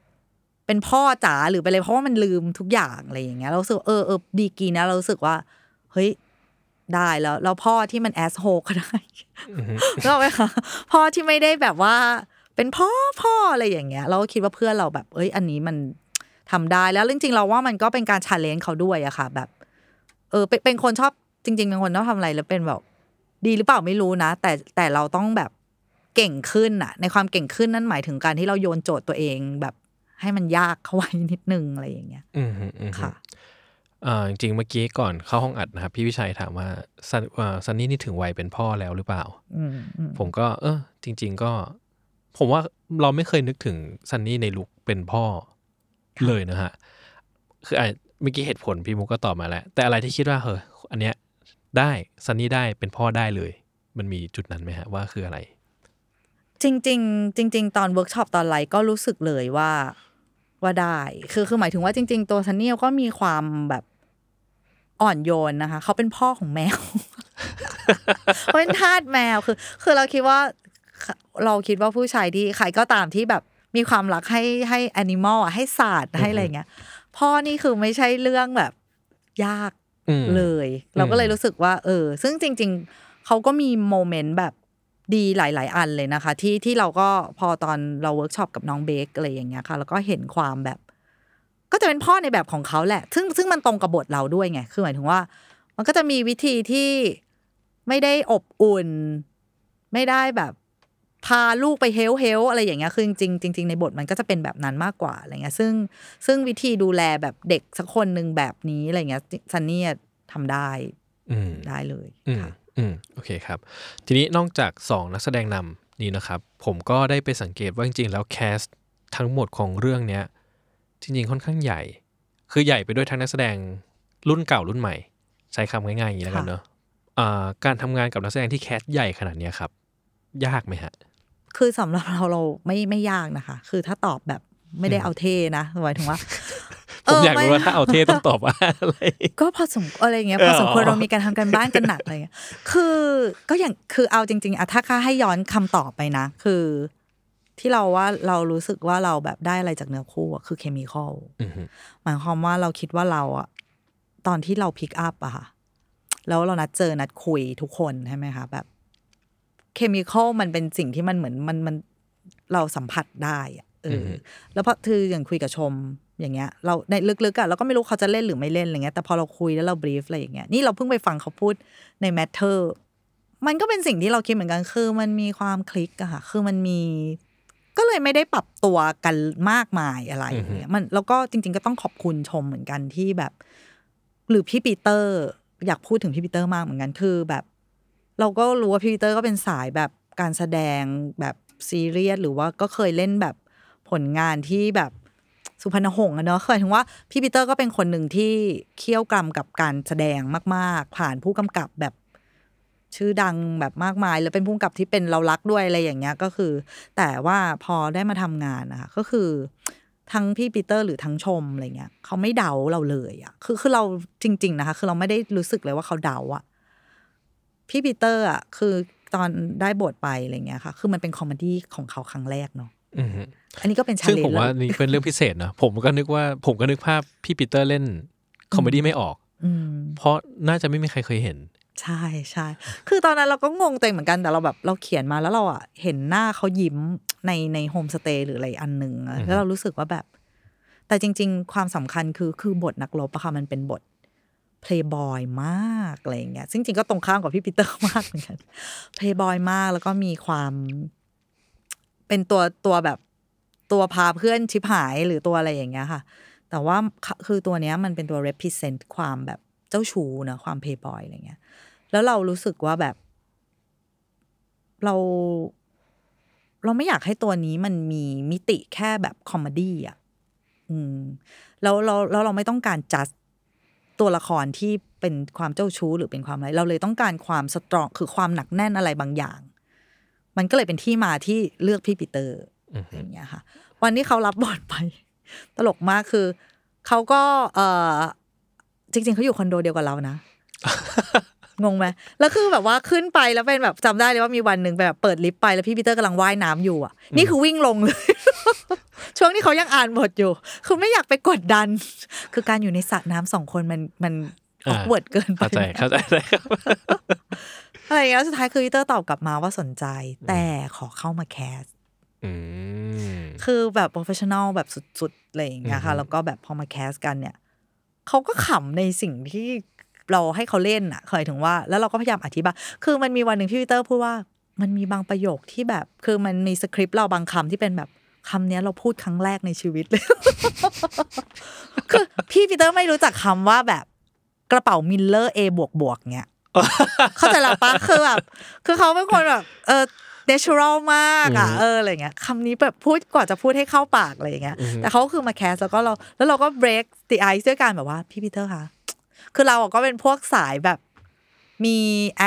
เป็นพ่อจ๋าหรือไปเลยเพราะว่ามันลืมทุกอย่างอะไรอย่างเงี้ยเรารู้สึกเออเออดีกรีนะเรารู้สึกว่า เฮ้ยได้แล้วแล้วพ่อที่มันแอสโฮก็ได้นึกออกไหมคะพ่อที่ไม่ได้แบบว่า เป็นพ่อพ่ออะไรอย่างเงี้ย เราก็คิดว่าเพื่อนเราแบบ เอ้ย อันนี้มันทำได้แล้วจริงๆ เราว่ามันก็เป็นการ challenge เขาด้วยอะค่ะ แบบ เออเป็นเป็นคนชอบจริงๆเป็นคนชอบทำอะไรแล้วเป็นแบบดีหรือเปล่าไม่รู้นะ แต่แต่เราต้องแบบเก่งขึ้นอะในความเก่งขึ้นนั่นหมายถึงการที่เราโยนโจทย์ตัวเองแบบ ให้มันยากเข้าไว้นิดนึงอะไรอย่างเงี้ยอืมฮึอืมฮึค่ะอ่าจริงๆเมื่อกี้ก่อนเข้าห้องอัดนะครับ พี่วิชัยถามว่าซันอ่าซันนี่นี่ถึงวัยเป็นพ่อแล้วหรือเปล่าอืมอืมผมก็ เออ จริง ๆ ก็ ผมว่าเราไม่เคยนึกถึงซันนี่ใน look เป็นพ่อเลยนะฮะ คืออะเมื่อกี้เหตุผลพี่มุกก็ตอบมาแล้ว แต่อะไรที่คิดว่าเฮ้ยอันเนี้ยได้ซันนี่ได้เป็นพ่อได้เลย มันมีจุดนั้นไหมฮะว่าคืออะไร จริง ๆ จริง ๆ ตอนเวิร์กช็อปตอนไลฟ์ก็รู้สึกเลยว่า ว่าได้ คือคือหมายถึงว่าจริง ๆ ตัวซันนี่ก็มีความแบบอ่อนโยนนะคะ เขาเป็นพ่อของแมวเขาเป็นทาสแมวคือ คือเราคิดว่า เราคิดว่าผู้ชายที่ใครก็ตามที่แบบมีความรักให้ให้ animal อะให้สัตว์ให้อะไรเงี้ยพ่อนี่คือไม่ใช่เรื่องแบบยากอืมเลย เราก็เลยรู้สึกว่า เออ ซึ่งจริง ๆ เขาก็มี moment แบบ ดีหลาย ๆ อันเลยนะคะ ที่ที่เราก็พอตอนเราเวิร์กช็อปกับน้องเบคอะไรอย่างเงี้ยค่ะ แล้วก็เห็นความแบบ ก็จะเป็นพ่อในแบบของเขาแหละ ซึ่งซึ่งมันตรงกับบทเราด้วยไงคือหมายถึงว่า มันก็จะมีวิธีที่ไม่ได้อบอุ่น ไม่ได้แบบพาลูกไปเฮลเฮลอะไรอย่างเงี้ยคือจริงๆจริงๆในบทมันก็จะเป็นแบบนั้นมากกว่าอะไรเงี้ย ซึ่งซึ่งวิธีดูแลแบบเด็กสักคนหนึ่งแบบนี้อะไรเงี้ยซันนี่ทำได้อืมได้เลยอืมค่ะ อืมโอเคครับ ทีนี้นอกจากสองนักแสดงนำนี้นะครับ ผมก็ได้ไปสังเกตว่าจริงๆ แล้วแคสทั้งหมดของเรื่องเนี้ยจริงๆ ค่อนข้างใหญ่ คือใหญ่ไปด้วยทั้งนักแสดงรุ่นเก่ารุ่นใหม่ ใช้คำง่ายๆอย่างนี้แล้วกันเนอะอ่าการทำงานกับนักแสดงที่แคสใหญ่ขนาดเนี้ยครับ ยากไหมฮะ คือสำหรับเราเราไม่ไม่ยากนะคะ คือถ้าตอบแบบไม่ได้เอาเท่นะหมายถึงว่า ผมอยากเไม่รู้ว่าถ้าเอาเทต้องตอบว่าอะไร ก็พอสมอะไรเงี้ยพอสมควรเออเรามีการทำการบ้านกันหนักอะไรเงี้ยคือก็อย่างคือเอาจริง ๆอะถ้าค่าให้ย้อนคำตอบไปนะ คือ ที่เราว่าเรารู้สึกว่าเราแบบได้อะไรจากเนื้อคู่อะคือ chemical อือฮึหมายความว่าเราคิดว่าเราอะตอนที่เรา pick up อะค่ะแล้วเรานัดเจอนัดคุยทุกคนใช่ไหมคะแบบ chemical มันเป็นสิ่งที่มันเหมือนมันมันเราสัมผัสได้อะเอออแล้วพอคืออย่างคุยกับชม อย่างเงี้ยเราในลึกๆอะเราก็ไม่รู้เขาจะเล่นหรือไม่เล่นอะไรเงี้ยแต่พอเราคุยแล้วเรา brief อะไรอย่างเงี้ยนี่เราเพิ่งไปฟังเขาพูดใน matterมันก็เป็นสิ่งที่เราคิดเหมือนกันคือมันมีอย่างคลิกอะค่ะคือมันมีก็เลยไม่ได้ปรับตัวกันมากมายอะไรอย่างเงี้ยมันแล้วก็จริง ๆ ก็ต้องขอบคุณชมเหมือนกันที่แบบ หรือพี่ปีเตอร์ อยากพูดถึงพี่ปีเตอร์มากเหมือนกันคือแบบ เราก็รู้ว่าพี่ปีเตอร์ก็เป็นสายแบบการแสดงแบบซีเรียสหรือว่าก็เคยเล่นแบบผลงานที่แบบ สุพรรณหงษ์อะเนาะเคยถึงว่าพี่ปีเตอร์ก็เป็นคนหนึ่งที่เคี่ยวกรำกับการแสดงมาก ๆ ผ่านผู้กำกับแบบชื่อดังแบบมากมาย แล้วเป็นผู้กำกับที่เป็นเรารักด้วยอะไรอย่างเงี้ยก็คือ แต่ว่าพอได้มาทำงานนะคะก็คือทั้งพี่ปีเตอร์หรือทั้งชมอะไรเงี้ยเขาไม่เดาเราเลยอะคือคือเราจริง ๆ นะคะ คือเราไม่ได้รู้สึกเลยว่าเขาเดาอะพี่ปีเตอร์อะคือตอนได้บทไปอะไรเงี้ยค่ะ คือมันเป็น comedy ของเขาครั้งแรกเนาะ อือฮึอันนี้ก็เป็นชาซึ่งเลนผมจ์ว่านี่เป็นเรื่องพิเศษนะผมก็นึกว่าผมก็นึกภาพพี่ปีเตอร์เล่น comedy ไม่ออกอืมเพราะน่าจะไม่มีใครเคยเห็น ใช่ใช่คือตอนนั้นเราก็งงตัวเองเหมือนกันแต่เราแบบเราเขียนมาแล้วเราอะเห็นหน้าเขายิ้มในใน Homestay หรืออะไรอันหนึ่งอะแล้วเรารู้สึกว่าแบบ แต่จริง ๆ ความสำคัญคือคือบทนักรบอะค่ะมันเป็นบทเพลย์บอยมากอะไรอย่างเงี้ยซึ่งจริงก็ตรงข้ามกับพี่ปีเตอร์มากเหมือนกันเพลย์บอยมากแล้วก็มีความ เป็นตัวตัวแบบตัวพาเพื่อนชิบหายหรือตัวอะไรอย่างเงี้ยค่ะ แต่ว่าคือตัวเนี้ยมันเป็นตัว represent ความแบบเจ้าชู้เนอะความเพย์บอยอะไรเงี้ย แล้วเรารู้สึกว่าแบบ เรา เราไม่อยากให้ตัวนี้มันมีมิติแค่แบบ comedy อะ อืม แล้วเราแล้วเราไม่ต้องการจัดตัวละครที่เป็นความเจ้าชู้หรือเป็นความอะไร เราเลยต้องการความ strong คือความหนักแน่นอะไรบางอย่าง มันก็เลยเป็นที่มาที่เลือกพี่ปีเตอร์อือฮึอย่างเงี้ยค่ะ วันที่เขารับบทไป ตลกมากคือเขาก็เออจริง ๆเขาอยู่คอนโดเดียวกับเรานะงงไหมแล้วคือแบบว่าขึ้นไปแล้วเป็นแบบจำได้เลยว่ามีวันหนึ่งแบบเปิดลิฟต์ไปแล้วพี่ปีเตอร์กำลังว่ายน้ำอยู่อะ นี่คือวิ่งลงเลย ช่วงที่เขายังอ่านบทอยู่ คือไม่อยากไปกดดัน คือการอยู่ในสระน้ำสองคนมันมันออ่อ awkward เกินไปเข้าใจเข้าใจเลยครับ อะไรอย่างเงี้ยสุดท้ายคือปีเตอร์ตอบกลับมาว่าสนใจ แต่ขอเข้ามา castอืมคือแบบ professional แบบสุดๆอะไรอย่างเงี้ยค่ะอือฮึแล้วก็แบบพอมา cast กันเนี่ยเขาก็ขำในสิ่งที่เราให้เขาเล่นอะเคยถึงว่า แล้วเราก็พยายามอธิบายคือมันมีวันหนึ่งพี่ปีเตอร์พูดว่ามันมีบางประโยคที่แบบ คือมันมีสคริปต์เราบางคำที่เป็นแบบคำเนี้ยเราพูดครั้งแรกในชีวิตเลย คือพี่ปีเตอร์ไม่รู้จักคำว่าแบบกระเป๋า mirror A บวกบวกๆเนี้ย เข้าใจแล้วปะคือแบบคือเขาเป็นคนแบบเออ natural มากอะอืมเอออะไรเงี้ยคำนี้แบบพูดกว่าจะพูดให้เข้าปากอะไรอย่างเงี้ยอืมแต่เขาก็คือมา cast แล้วก็เราแล้วเราก็ break the ice ด้วยการแบบว่าพี่ปีเตอร์คะคือเราอะก็เป็นพวกสายแบบมี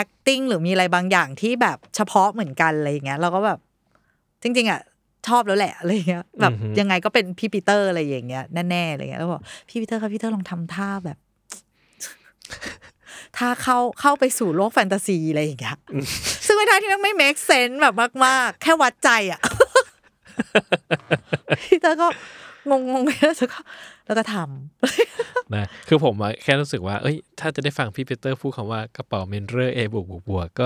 acting หรือมีอะไรบางอย่างที่แบบเฉพาะเหมือนกันอะไรอย่างเงี้ยเราก็แบบ จริง ๆอะชอบแล้วแหละอะไรอย่างเงี้ยแบบอือฮึยังไงก็เป็นพี่ปีเตอร์อะไรอย่างเงี้ยแน่ๆอะไรเงี้ยแล้วบอกพี่ปีเตอร์ครับพี่ปีเตอร์ลองทำท่าแบบ ถ้าเข้าเข้าไปสู่โลกแฟนตาซีอะไรอย่างเงี้ยซึ่งเป็นท่าที่มันไม่ make sense แบบมาก ๆ แค่วัดใจอะพี่เตอร์ก็งงๆแล้วก็แล้วก็ทนะคือผมอะแค่รู้สึกว่า เอ้ย ถ้าจะได้ฟังพี่ปีเตอร์พูดคำว่ากระเป๋า mirror A บวกบวกบวก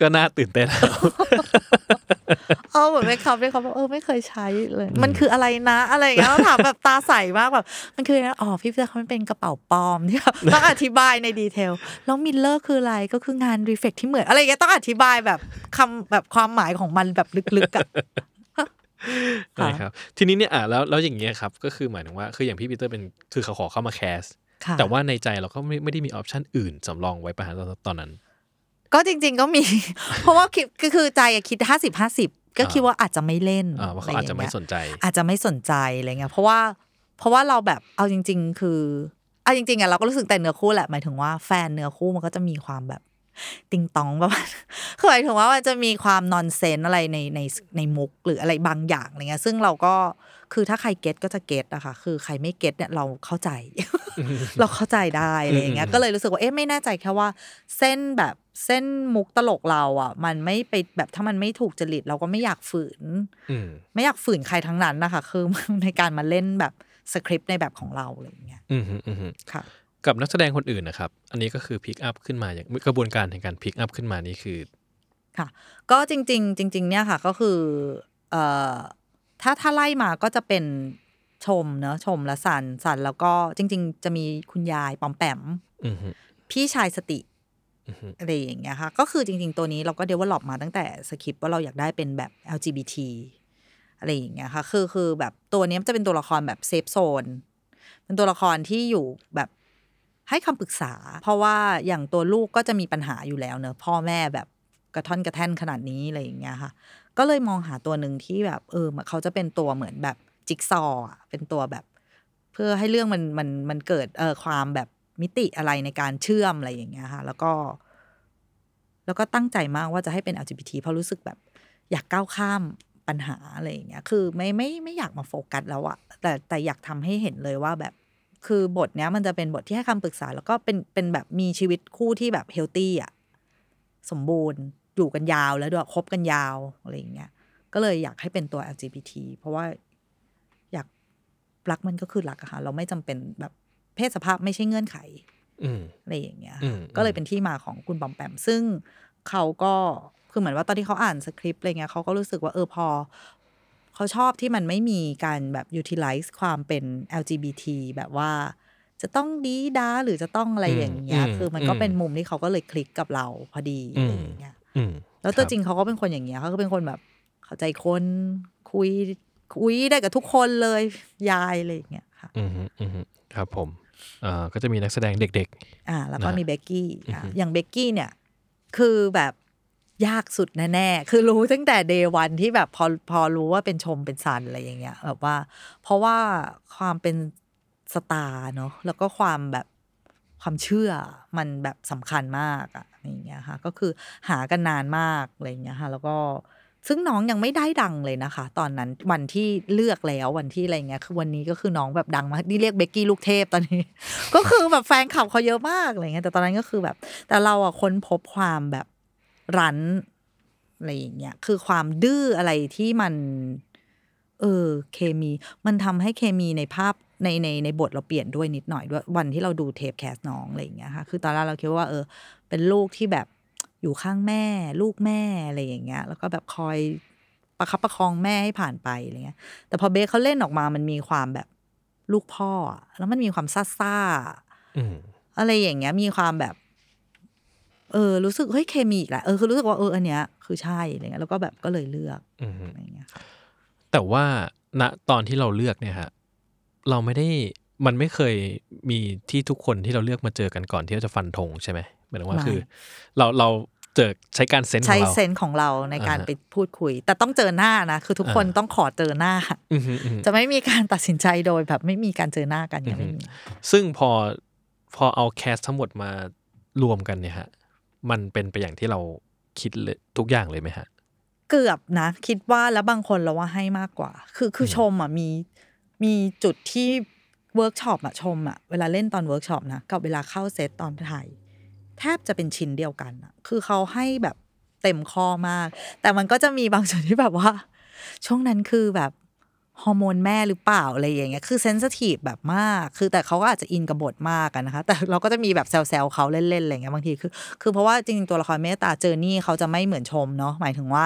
ก็ก็น่าตื่นเต้นแล้วเออเหมือนไม่คำเลยเขาบอกเออไม่เคยใช้เลย มันคืออะไรนะอะไรอย่างเงี้ยเราถามแบบตาใสมากแบบมันคืออะไรนะอ๋อพี่เตอร์เขามันเป็นกระเป๋าปลอมที่แบบต้องอธิบายใน detail แล้ว mirror คืออะไรก็คืองาน reflect ที่เหมือนอะไรอย่างเงี้ยต้องอธิบายแบบคำแบบความหมายของมันแบบลึกๆอะค่ะนะครับ ทีนี้เนี่ยอะแล้วแล้วอย่างเงี้ยครับ ก็คือหมายถึงว่าคืออย่างพี่ปีเตอร์เป็นคือเขาขอเข้ามา cast ค่ะแต่ว่าในใจเราก็ไม่ไม่ได้มี option อื่นสำรองไว้ประหารตอนตอนนั้น ก็จริง ๆ ก็มี เพราะว่าคิดก็คือใจอะคิดห้าสิบห้าสิบก็คิดว่าอาจจะไม่เล่นอ่าว่าเขาอาจจะไม่สนใจ อาจจะไม่สนใจอะไรเงี้ยเพราะว่าเพราะว่าเราแบบเอาจริง ๆ คือเอาจริงๆอะเราก็รู้สึกแต่เนื้อคู่แหละหมายถึงว่าแฟนเนื้อคู่มันก็จะมีความแบบติงตองประมาณคือหมายถึงว่ามันจะมีความนอนเซนอะไรในในในมุกหรืออะไรบางอย่างอะไรเงี้ยซึ่งเราก็คือถ้าใครเก็ตก็จะเก็ตอะค่ะคือใครไม่เก็ตเนี่ยเราเข้าใจ เราเข้าใจได้อะไรอย่างเงี้ยอืมก็เลยรู้สึกว่าเอ๊ะไม่แน่ใจแค่ว่าเส้นแบบ เส้นมุกตลกเราอะ มันไม่ไปแบบถ้ามันไม่ถูกจริตเราก็ไม่อยากฝืนอืมไม่อยากฝืนใครทั้งนั้นนะคะ คือในการมาเล่นแบบสคริปต์ในแบบของเราอะไรอย่างเงี้ยอืมฮึอืมฮึค่ะ กับนักแสดงคนอื่นนะครับ อันนี้ก็คือ pick up ขึ้นมาอย่างกระบวนการในการ pick up ขึ้นมานี่คือค่ะ ก็จริง ๆ จริง ๆ เนี่ยค่ะ ก็คือเอ่อถ้าถ้าไล่มาก็จะเป็นชมเนอะชมและสันสันแล้วก็จริง ๆ จะมีคุณยายปอมแปมอืมฮึพี่ชายสติ อะไรอย่างเงี้ยค่ะ ก็คือจริง ๆ ตัวนี้เราก็ develop มาตั้งแต่สคริปต์ว่าเราอยากได้เป็นแบบ LGBT อะไรอย่างเงี้ยค่ะ คือคือแบบตัวนี้จะเป็นตัวละครแบบ safe zone เป็นตัวละครที่อยู่แบบให้คำปรึกษา เพราะว่าอย่างตัวลูกก็จะมีปัญหาอยู่แล้วเนอะพ่อแม่แบบกระท่อนกระแท่นขนาดนี้อะไรอย่างเงี้ยค่ะ ก็เลยมองหาตัวหนึ่งที่แบบ เออเขาจะเป็นตัวเหมือนแบบจิ๊กซอว์เป็นตัวแบบ เพื่อให้เรื่องมันมันมันเกิดเออความแบบ มิติอะไรในการเชื่อมอะไรอย่างเงี้ยค่ะ แล้วก็ แล้วก็ตั้งใจมากว่าจะให้เป็น LGBT เพราะรู้สึกแบบ อยากก้าวข้ามปัญหาอะไรอย่างเงี้ย คือไม่ไม่ไม่อยากมาโฟกัสแล้วอะแต่แต่อยากทำให้เห็นเลยว่าแบบ คือบทเนี้ยมันจะเป็นบทที่ให้คำปรึกษา แล้วก็เป็นเป็นแบบมีชีวิตคู่ที่แบบ healthy อะสมบูรณ์อยู่กันยาวแล้วด้วยคบกันยาวอะไรอย่างเงี้ย ก็เลยอยากให้เป็นตัว LGBT เพราะว่าอยากรักมันก็คือรักอะค่ะ เราไม่จำเป็นแบบ เพศสภาพไม่ใช่เงื่อนไขอืมอะไรอย่างเงี้ยอืมก็เลยเป็นที่มาของคุณปอมแปม ซึ่งเขาก็คือเหมือนว่าตอนที่เขาอ่านสคริปต์อะไรเงี้ยเขาก็รู้สึกว่าเออพอ เขาชอบที่มันไม่มีการแบบ utilize ความเป็น LGBT แบบว่า จะต้องดีด้าหรือจะต้องอะไรอย่างเงี้ยอืมคือมันก็อืมเป็นมุมที่เขาก็เลยคลิกกับเราพอดีอะไรอย่างเงี้ยอืมแล้วตัวคบจริงเขาก็เป็นคนอย่างเงี้ยเขาก็เป็นคนแบบเข้าใจคนคุยคุยได้กับทุกคนเลยยายอะไรอย่างเงี้ยค่ะ อืมฮึอืมฮึครับผมอ่า ก็จะมีนักแสดงเด็กอ่าแล้วก็นะมีเบกกี้อะอือฮึอย่างเบกกี้เนี่ยคือแบบยากสุดแน่ๆ คือรู้ตั้งแต่เดวันที่แบบพอพอรู้ว่าเป็นชมเป็นซันอะไรอย่างเงี้ยแบบว่า เพราะว่าความเป็นสตาร์เนาะแล้วก็ความแบบความเชื่อมันแบบสำคัญมากอะอะไรอย่างเงี้ยค่ะ ก็คือหากันนานมากอะไรอย่างเงี้ยค่ะ แล้วก็ ซึ่งน้องยังไม่ได้ดังเลยนะคะ ตอนนั้นวันที่เลือกแล้ววันที่อะไรเงี้ยคือวันนี้ก็คือน้องแบบดังมากนี่เรียกเบกกี้ลูกเทพตอนนี้ ก็คือแบบแฟนคลับเขาเยอะมากอะไรเงี้ยแต่ตอนนั้นก็คือแบบ แต่เราอะค้นพบความแบบรันอะไรอย่างเงี้ยคือความดื้ออะไรที่มัน เออ เคมี มันทำให้เคมีในภาพในในในบทเราเปลี่ยนด้วยนิดหน่อยด้วยวันที่เราดูเทปแคสน้องอะไรอย่างเงี้ยค่ะคือตอนแรกเราคิดว่าเออ เป็นลูกที่แบบ อยู่ข้างแม่ ลูกแม่อะไรอย่างเงี้ย แล้วก็แบบคอยประคับประคองแม่ให้ผ่านไปอะไรเงี้ย แต่พอเบคเขาเล่นออกมามันมีความแบบลูกพ่ออะแล้วมันมีความซ่าซ่าๆๆอืมอะไรอย่างเงี้ย มีความแบบ เออ รู้สึกเฮ้ยเคมีอีกแหละเออคือรู้สึกว่าเอออันเนี้ย คือใช่อะไรเงี้ยแล้วก็แบบก็เลยเลือกอืมฮึอะไรเงี้ยค่ะแต่ว่าณตอนที่เราเลือกเนี่ยฮะเราไม่ได้มันไม่เคยมีที่ทุกคนที่เราเลือกมาเจอกันก่อนที่เราจะฟันธงใช่ไหม หมายถึงว่าคือ เราเราเจอใช้การเซนส์ขอใช้งเราเซนส์ของเราในการอ่าฮะไปพูดคุย แต่ต้องเจอหน้านะคือทุกคนอ่าต้องขอเจอหน้าอือฮึอือฮึจะไม่มีการตัดสินใจโดยแบบไม่มีการเจอหน้ากันยังไม่มีซึ่งพอพอเอาแคสทั้งหมดมารวมกันเนี่ยฮะมันเป็นไปอย่างที่เราคิดเลยทุกอย่างเลยไหมฮะ เกือบนะ คิดว่าแล้วบางคนเราว่าให้มากกว่า คือคือชมอะมีมีจุดที่เวิร์กช็อปอะชมอะเวลาเล่นตอนเวิร์กช็อปนะกับเวลาเข้าเซตตอนถ่าย แทบจะเป็นชิ้นเดียวกันอะคือเขาให้แบบเต็มข้อมาก แต่มันก็จะมีบางส่วนที่แบบว่า ช่วงนั้นคือแบบฮอร์โมนแม่หรือเปล่าอะไรอย่างเงี้ย คือ sensitive แบบมาก คือแต่เขาก็อาจจะอินกับบทมากกันนะคะ แต่เราก็จะมีแบบแซวๆเขาเล่นๆอะไรเงี้ยบางที คือ คือเพราะว่าจริงๆตัวละครเมตตาเจอร์นี่เขาจะไม่เหมือนชมเนาะ หมายถึงว่า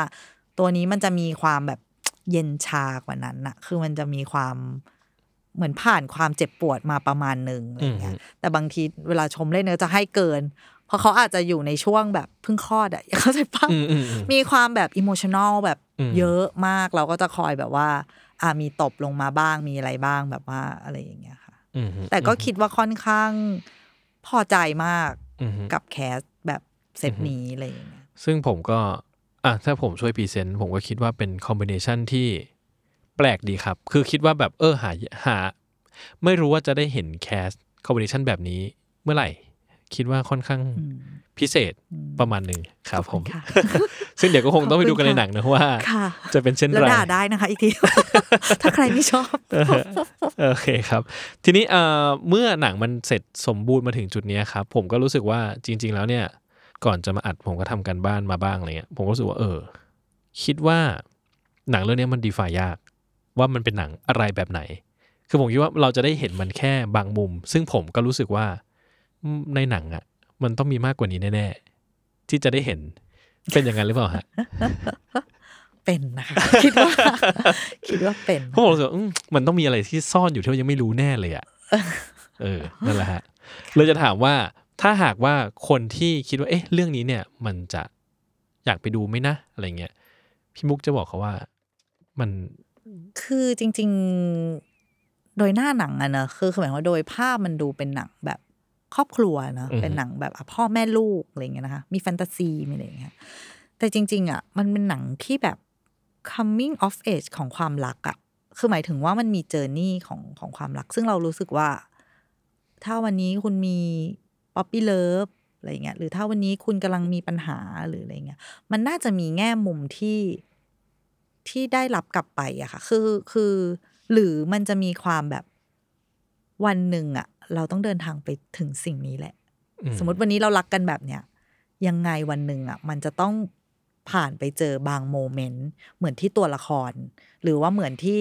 ตัวนี้มันจะมีความแบบเย็นชากว่านั้นน่ะคือมันจะมีความเหมือนผ่านความเจ็บปวดมาประมาณหนึ่งอะไรเงี้ย แต่บางทีเวลาชมเล่นเนื้อจะให้เกินเพ ราะเขาอาจจะอยู่ในช่วงแบบเพิ่งคลอดอะเข้าใจปะอืมอืมอืมมีความแบบอิโมชัน a ลแบบอืมเยอะมากเราก็จะคอยแบบว่า อ่ามีตบลงมาบ้างมีอะไรบ้างแบบว่าอะไรอย่างเงี้ยค่ะอืมฮึแต่ก็คิดว่าค่อนข้างพอใจมากอืมฮึกับ cast แบบเซตนี้อะไรอย่างเงี้ยซึ่งผมก็อะถ้าผมช่วย present ผมก็คิดว่าเป็น combination ที่แปลกดีครับ คือคิดว่าแบบเออหาหา ไม่รู้ว่าจะได้เห็น cast combination แบบนี้เมื่อไหร่ คิดว่าค่อนข้างพิเศษประมาณหนึ่งครับผมค่ะซึ่งเดี๋ยวก็คงต้องไปดูกันในหนังนะว่าค่ะจะเป็นเช่นไรแล้วด่าได้นะคะอีกที ถ้าใครไม่ชอบ โอเคครับ ทีนี้เอ่อเมื่อหนังมันเสร็จสมบูรณ์มาถึงจุดเนี้ยครับ ผมก็รู้สึกว่าจริง ๆ แล้วเนี่ย ก่อนจะมาอัดผมก็ทำกันบ้านมาบ้างอะไรเงี้ยผมก็รู้สึกว่าเออ คิดว่าหนังเรื่องนี้มันดีฟายยาก ว่ามันเป็นหนังอะไรแบบไหน คือผมคิดว่าเราจะได้เห็นมันแค่บางมุม ซึ่งผมก็รู้สึกว่าอืม ในหนังอะ่ะ มันต้องมีมากกว่านี้แน่ๆ ที่จะได้เห็นเป็นอย่างนั้นหรือเปล่าฮะเป็นนะคะคิดว่า คิดว่าเป็นเพราะผมรู้สึกว่าอืมมันต้องมีอะไรที่ซ่อนอยู่ที่เรายังไม่รู้แน่เลยอะเออนั่นแหละฮะเลยจะถามว่าถ้าหากว่าคนที่คิดว่า เอ๊ะ เรื่องนี้เนี่ย มันจะอยากไปดูไหมนะอะไรเงี้ยพี่มุกจะบอกเขาว่ามันคือจริง ๆ โดยหน้าหนังอะเนอะคือคือหมายความว่าโดยภาพมันดูเป็นหนังแบบ ครอบครัวเนอะอือฮึเป็นหนังแบบอะพ่อแม่ลูกอะไรเงี้ยนะคะมีแฟนตาซีมีอะไรเงี้ยแต่จริง ๆอะมันเป็นหนังที่แบบ coming of age ของความรักอะคือหมายถึงว่ามันมี journey ของของความรัก ซึ่งเรารู้สึกว่า ถ้าวันนี้คุณมี puppy love อะไรเงี้ยหรือถ้าวันนี้คุณกำลังมีปัญหาหรืออะไรเงี้ยมันน่าจะมีแง่มุมที่ที่ได้รับกลับไปอะค่ะ คือคือ หรือมันจะมีความแบบวันหนึ่งอะ เราต้องเดินทางไปถึงสิ่งนี้แหละอืมสมมติวันนี้เรารักกันแบบเนี้ยยังไงวันหนึ่งอะมันจะต้องผ่านไปเจอบางโมเมนต์เหมือนที่ตัวละคร หรือว่าเหมือนที่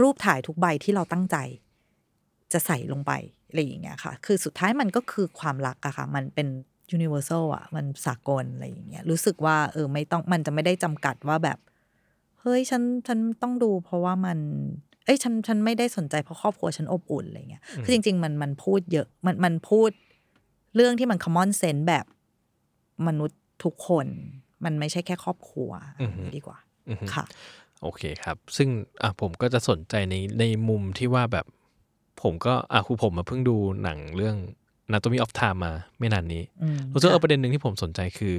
รูปถ่ายทุกใบที่เราตั้งใจ จะใส่ลงไปอะไรอย่างเงี้ยค่ะ คือสุดท้ายมันก็คือความรักอะค่ะ มันเป็น universal อะมันสากลอะไรอย่างเงี้ย รู้สึกว่า เออไม่ต้องมันจะไม่ได้จำกัดว่าแบบ เฮ้ยฉันฉันต้องดูเพราะว่ามันเอ้ยฉันฉันไม่ได้สนใจเพราะครอบครัวฉันอบอุ่นอะไรเงี้ยคือจริง ๆ มันมันพูดเยอะมันมันพูดเรื่องที่มัน common sense แบบมนุษย์ทุกคน มันไม่ใช่แค่ครอบครัวอือฮึดีกว่าอือฮึค่ะ โอเคครับ ซึ่งอะผมก็จะสนใจในในมุมที่ว่าแบบผมก็อะคือผมมาเพิ่งดูหนังเรื่อง Anatomy of Time มาไม่นานนี้อืมรู้สึกเออค่ะประเด็นหนึ่งที่ผมสนใจคือ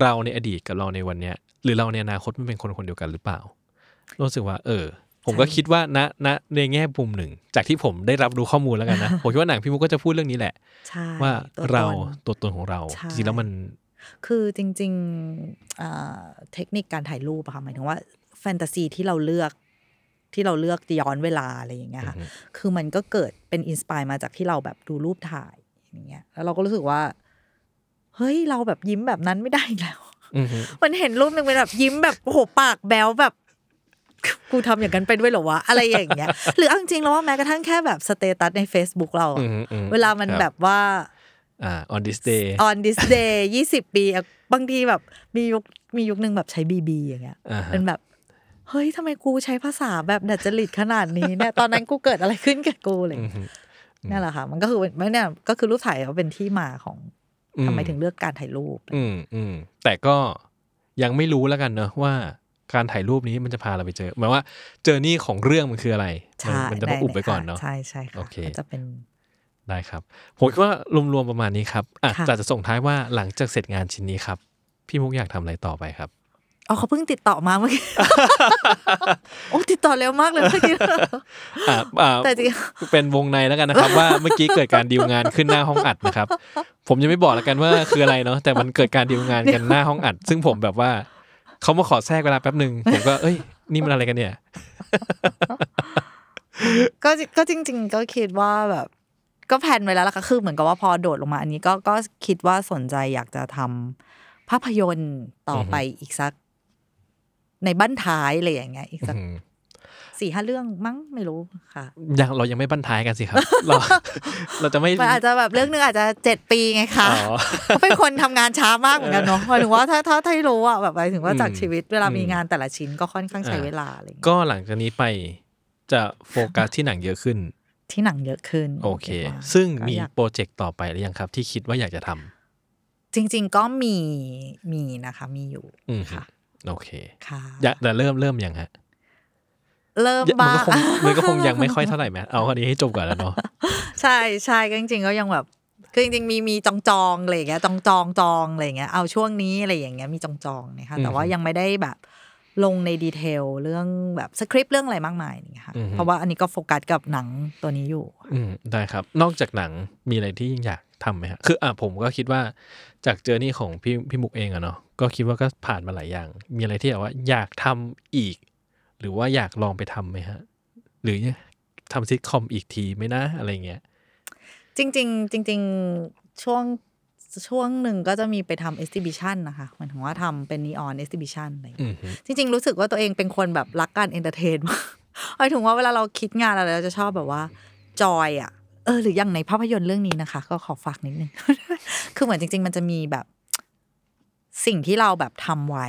เราในอดีตกับเราในวันเนี้ย หรือเราในอนาคตมันเป็นคนคนเดียวกันหรือเปล่า รู้สึกว่า เออ ผมก็คิดว่าณณในแง่มุมหนึ่ง จากที่ผมได้รับรู้ข้อมูลแล้วกันนะ ผมคิดว่าหนังพี่มุกก็จะพูดเรื่องนี้แหละใช่ว่าตัวตนเราตัวตนของเราใช่จริงๆแล้วมัน คือจริงๆอ่าเทคนิคการถ่ายรูปอะค่ะหมายถึงว่าแฟนตาซีที่เราเลือกที่เราเลือกย้อนเวลาอะไรอย่างเงี้ยค่ะอือฮึคือมันก็เกิดเป็นอินสปายมาจากที่เราแบบดูรูปถ่ายอย่างเงี้ย แล้วเราก็รู้สึกว่า เฮ้ยเราแบบยิ้มแบบนั้นไม่ได้อีกแล้วอือฮึมันเห็นรูปหนึ่งเป็นแบบยิ้มแบบโอ้โหปากแบวแบบ กูทำอย่างนั้นไปด้วยเหรอวะอะไรอย่างเงี้ยหรือเอาจริงๆแล้วว่าแม้กระทั่งแค่แบบสเตตัสใน Facebook เราอะอือฮึอือฮึเวลามันครับแบบว่าอ่า on this day on this day ยี่สิบปีอะบางทีแบบมียุคมียุคหนึ่งแบบใช้บีบีอย่างเงี้ยอ่าฮะเป็นแบบเฮ้ยทำไมกูใช้ภาษาแบบดัดจริตขนาดนี้เนี่ยตอนนั้นกูเกิดอะไรขึ้นกับกูอะไรอย่างอือเลยฮึนั่นแหละค่ะ มันก็คือไม่เนี่ยก็คือรูปถ่ายเขาเป็นที่มาของทำไมถึงเลือกการถ่ายรูป อืมอืมแต่ก็ยังไม่รู้แล้วกันเนอะว่า การถ่ายรูปนี้มันจะพาเราไปเจอหมายว่าเจอนี่ของเรื่องมันคืออะไรใช่มันจะต้องอุบไว้ก่อนเนาะใช่ใช่ค่ะโอเคมันจะเป็นได้ครับผมคิดว่ารวมๆประมาณนี้ครับอะค่ะแต่จะส่งท้ายว่าหลังจากเสร็จงานชิ้นนี้ครับ พี่มุกอยากทำอะไรต่อไปครับอ๋อเขาเพิ่งติดต่อมาเมื่อกี้โอ้ติดต่อเร็วมากเลยเมื่อกี้อ่าอ่าแต่จริงเป็นวงในแล้วกันนะครับ ว่าเมื่อกี้เกิดการดีลงานขึ้นหน้าห้องอัดนะครับ ผมยังไม่บอกแล้วกันว่าคืออะไรเนาะแต่มันเกิดการดีลงานกันหน้าห้องอัด ซึ่งผมแบบว่า เขามาขอแทรกเวลาแป๊บหนึ่งผมก็เอ้ย นี่มันอะไรกันเนี่ย ก็ก็จริง ๆ ก็คิดว่าแบบ ก็แผนไว้แล้วล่ะค่ะคือเหมือนกับว่าพอโดดลงมา อันนี้ก็ก็คิดว่าสนใจอยากจะทำภาพยนตร์ต่อไปอีกสัก ในบ้านท้ายอะไรอย่างเงี้ยอีกสักอืม สี่ห้าเรื่องมั้งไม่รู้ค่ะยังเรายังไม่บั้นท้ายกันสิครับ เราเราจะไม่มันอาจจะแบบเรื่องนึงอาจจะเจ็ดปีไงคะอ๋อเขาเป็นคนทำงานช้ามากเหมือนกันเนาะหมายถึงว่าถ้าถ้าถ้าให้รู้อะแบบหมายถึงว่าจากอืมชีวิตเวลามีอืมงานแต่ละชิ้นก็ค่อนข้างใช้เวลาอะไรอย่างเงี้ยก็หลังจากนี้ไปจะโฟกัสที่หนังเยอะขึ้น ที่หนังเยอะขึ้น โอเครียกว่าซึ่งก็มีอยากโปรเจกต์ต่อไปหรือยังครับ ที่คิดว่าอยากจะทำจริง ๆ ก็มีมีนะคะ มีอยู่อืมค่ะโอเคค่ะอยากแต่เริ่มเริ่มยังฮะ เริ่มมันบ้าก็คงมันก็คงยังไม่ค่อยเท่าไหร่ไหมเอาอันนี้ให้จบก่อนแล้วเนาะใช่ใช่ก็จริงๆก็ยังแบบคือจริงๆมีมีจองจองๆอะไรอย่างเงี้ยจองจองจองอะไรอย่างเงี้ยเอาช่วงนี้อะไรอย่างเงี้ยมีจองจองๆนะคะแต่ว่ายังไม่ได้แบบลงในดีเทลเรื่องแบบสคริปต์เรื่องอะไรมากมายนี่ค่ะอือฮึเพราะว่าอันนี้ก็โฟกัสกับหนังตัวนี้อยู่อืมได้ครับ นอกจากหนังมีอะไรที่อยากทำไหมฮะคืออะผมก็คิดว่าจากเจอนี่ของพี่พี่มุกเองอะเนาะก็คิดว่าก็ผ่านมาหลายอย่าง มีอะไรที่แบบว่าอยากทำอีก หรือว่าอยากลองไปทำไหมฮะ หรือทำซิทคอมอีกทีไหมนะ อะไรเงี้ย จริง ๆ จริง ๆ ช่วงช่วงหนึ่งก็จะมีไปทำ exhibition นะคะหมายถึงว่าทำเป็น neon exhibition อะไรอย่างเงี้ยอืมฮึจริง ๆ รู้สึกว่าตัวเองเป็นคนแบบรักการ entertain มากหมายถึงว่าเวลาเราคิดงานอะไรเราจะชอบแบบว่า joy อะเออหรืออย่างในภาพยนตร์เรื่องนี้นะคะ ก็ขอฝากนิดนึง คือเหมือนจริง ๆ มันจะมีแบบ สิ่งที่เราแบบทำไว้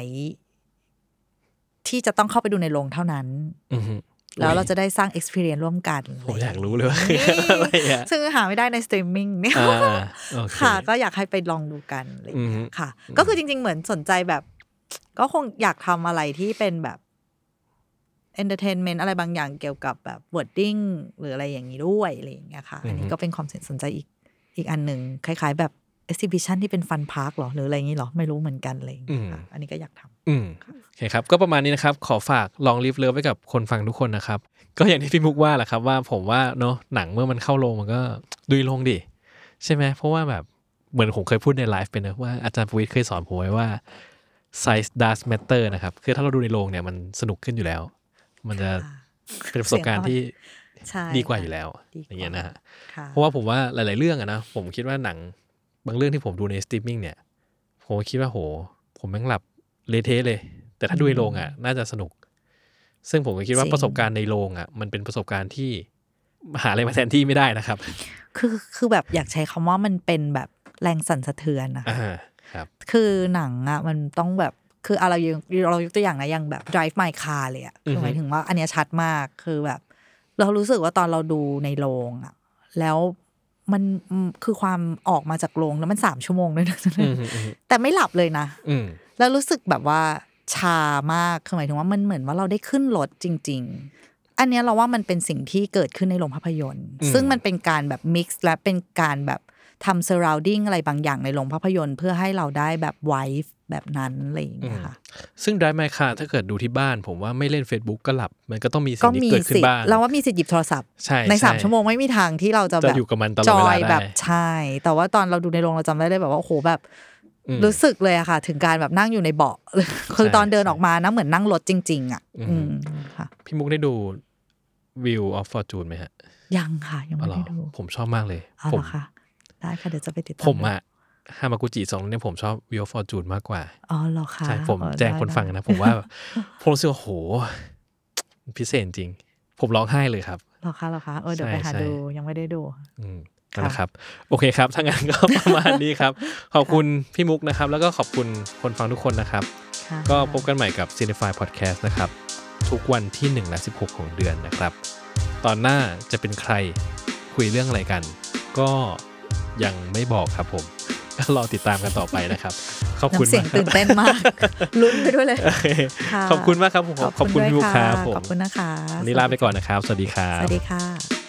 ที่จะต้องเข้าไปดูในโรงเท่านั้นอืมฮึแล้วเราจะได้สร้าง experience ร่วมกันผมอยากรู้เลยว่าคืออะไรอะซึ่งหาไม่ได้ในสตรีมมิ่งเนี่ยอ่าโอเคค่ะ ก็อยากให้ไปลองดูกันอะไรอย่างเงี้อือฮึยค่ะ ก็คือจริง ๆ เหมือนสนใจแบบ ก็คงอยากทำอะไรที่เป็นแบบ entertainment อะไรบางอย่างเกี่ยวกับแบบ wording หรืออะไรอย่างนี้ด้วยอะไรอย่างเงี้ยค่ะ อันนี้ก็เป็นความสนใจอีกอีกอันหนึ่งคล้าย ๆ แบบ exhibition ที่เป็น fun park หรอ หรืออะไรอย่างนี้หรอ ไม่รู้เหมือนกันอะไรอย่างเงี้ยค่ะอันนี้ก็อยากทำอืมโอเคครับ ก็ประมาณนี้นะครับ ขอฝากลองลิฟเลิฟไว้กับคนฟังทุกคนนะครับ ก็อย่างที่พี่มุกว่าแหละครับ ว่าผมว่าเนาะหนังเมื่อมันเข้าโรงมันก็ดูลงดิใช่ไหมเพราะว่าแบบเหมือนผมเคยพูดในไลฟ์ไปนะว่าอาจารย์ปวิทย์เคยสอนผมไว้ว่า size does matter นะครับ คือถ้าเราดูในโรงเนี่ยมันสนุกขึ้นอยู่แล้ว มันจะเป็นประสบการณ์ที่ใช่ดีกว่าอยู่แล้วดีกว่าอย่างเงี้ยนะฮะค่ะเพราะว่าผมว่าหลาย ๆ เรื่องอะนะผมคิดว่าหนัง บางเรื่องที่ผมดูในสตรีมมิ่งเนี่ยผมก็คิดว่าโห ผมแม่งหลับเละเทะเลย แต่ถ้าดูในโรงอะน่าจะสนุก ซึ่งผมก็คิดว่าจริงประสบการณ์ในโรงอะมันเป็นประสบการณ์ที่หาอะไรมาแทนที่ไม่ได้นะครับ คือคือแบบอยากใช้คำว่ามันเป็นแบบแรงสั่นสะเทือนนะคะอ่าครับ คือหนังอะมันต้องแบบคืออะไรเราเรายกตัวอย่างนะอย่างแบบ Drive My Car เลยอะคือหมายถึงว่าอันเนี้ยชัดมากคือแบบ เรารู้สึกว่าตอนเราดูในโรงอะ แล้ว มันอืมคือความออกมาจากโรงแล้วมันสามชั่วโมงด้วยนะอืมอืมอืมแต่ไม่หลับเลยนะอืมแล้วรู้สึกแบบว่าชามากคือหมายถึงว่ามันเหมือนว่าเราได้ขึ้นรถจริง ๆ อันเนี้ยเราว่ามันเป็นสิ่งที่เกิดขึ้นในโรงภาพยนตร์ ซึ่งมันเป็นการแบบ mix และเป็นการแบบทำ surrounding อะไรบางอย่างในโรงภาพยนตร์ เพื่อให้เราได้แบบไวฟ์ แบบนั้นอะไรอย่างเงี้ยค่ะ ซึ่ง Drive My Car ถ้าเกิดดูที่บ้าน ผมว่าไม่เล่น Facebook ก็หลับ มันก็ต้องมีสิ่ก็งที่มีเกิดขึ้สิทนบ้างธิ์เราว่ามีสิทธิ์หยิบโทรศัพท์ใช่ในใช่สามชั่วโมงไม่มีทางที่เราจะแบบจะอยู่กับมันตลอดจเวอลายได้แบบใช่ แต่ว่าตอนเราดูในโรงเราจำได้เลยแบบว่าโอ้โหแบบอืมรู้สึกเลยอะค่ะ ถึงการแบบนั่งอยู่ในเบาะคือใช่ตอนเดินใช่ออกมานะเหมือนนั่งรถจริง ๆ อะ อืมอืมค่ะ พี่มุกได้ดู View of Fortune ไหมฮะ ยังค่ะ ยังอ๋อไม่เหรอได้ดู ผมชอบมากเลยเอาผเหรมอคะได้ค่ะเดี๋ยวจะไปติดตามผมอะ ฮามากุจิสองเนี่ยผมชอบ View of Fortune มากกว่า อ๋อเหรอคะใช่ผมอ๋อแจ้งได้คนฟังได้นะ ผมว่าผมรู้สึกว่าโห พิเศษจริง ผมร้องไห้เลยครับเหรอคะเหรอคะเออเดี๋ยวใช่ไปหาใช่ดูยังไม่ได้ดู อืมค่ะนะครับโอเคครับถ้างั้นก็ประมาณนี้ครับ ขอบคุณพี่มุกนะครับ แล้วก็ขอบคุณคนฟังทุกคนนะครับค่ะก็พบกันใหม่กับ c i n e f y Podcast นะครับ ทุกวันที่ 1 และ 16 ของเดือนนะครับ ตอนหน้าจะเป็นใครคุยเรื่องอะไรกัน ก็ยังไม่บอกครับผม ก็รอติดตามกันต่อไปนะครับ ขอบคุณน้ำเสียงมากครับตื่นเต้นมากลุ้นไปด้วยเลยโอเคค่ะขอบคุณมากครับผมขอบคุณพี่มุกด้วยครับผมขอบคุณนะคะวันนี้ลาไปก่อนนะครับ สวัสดีครัสบวัสดีค่ะ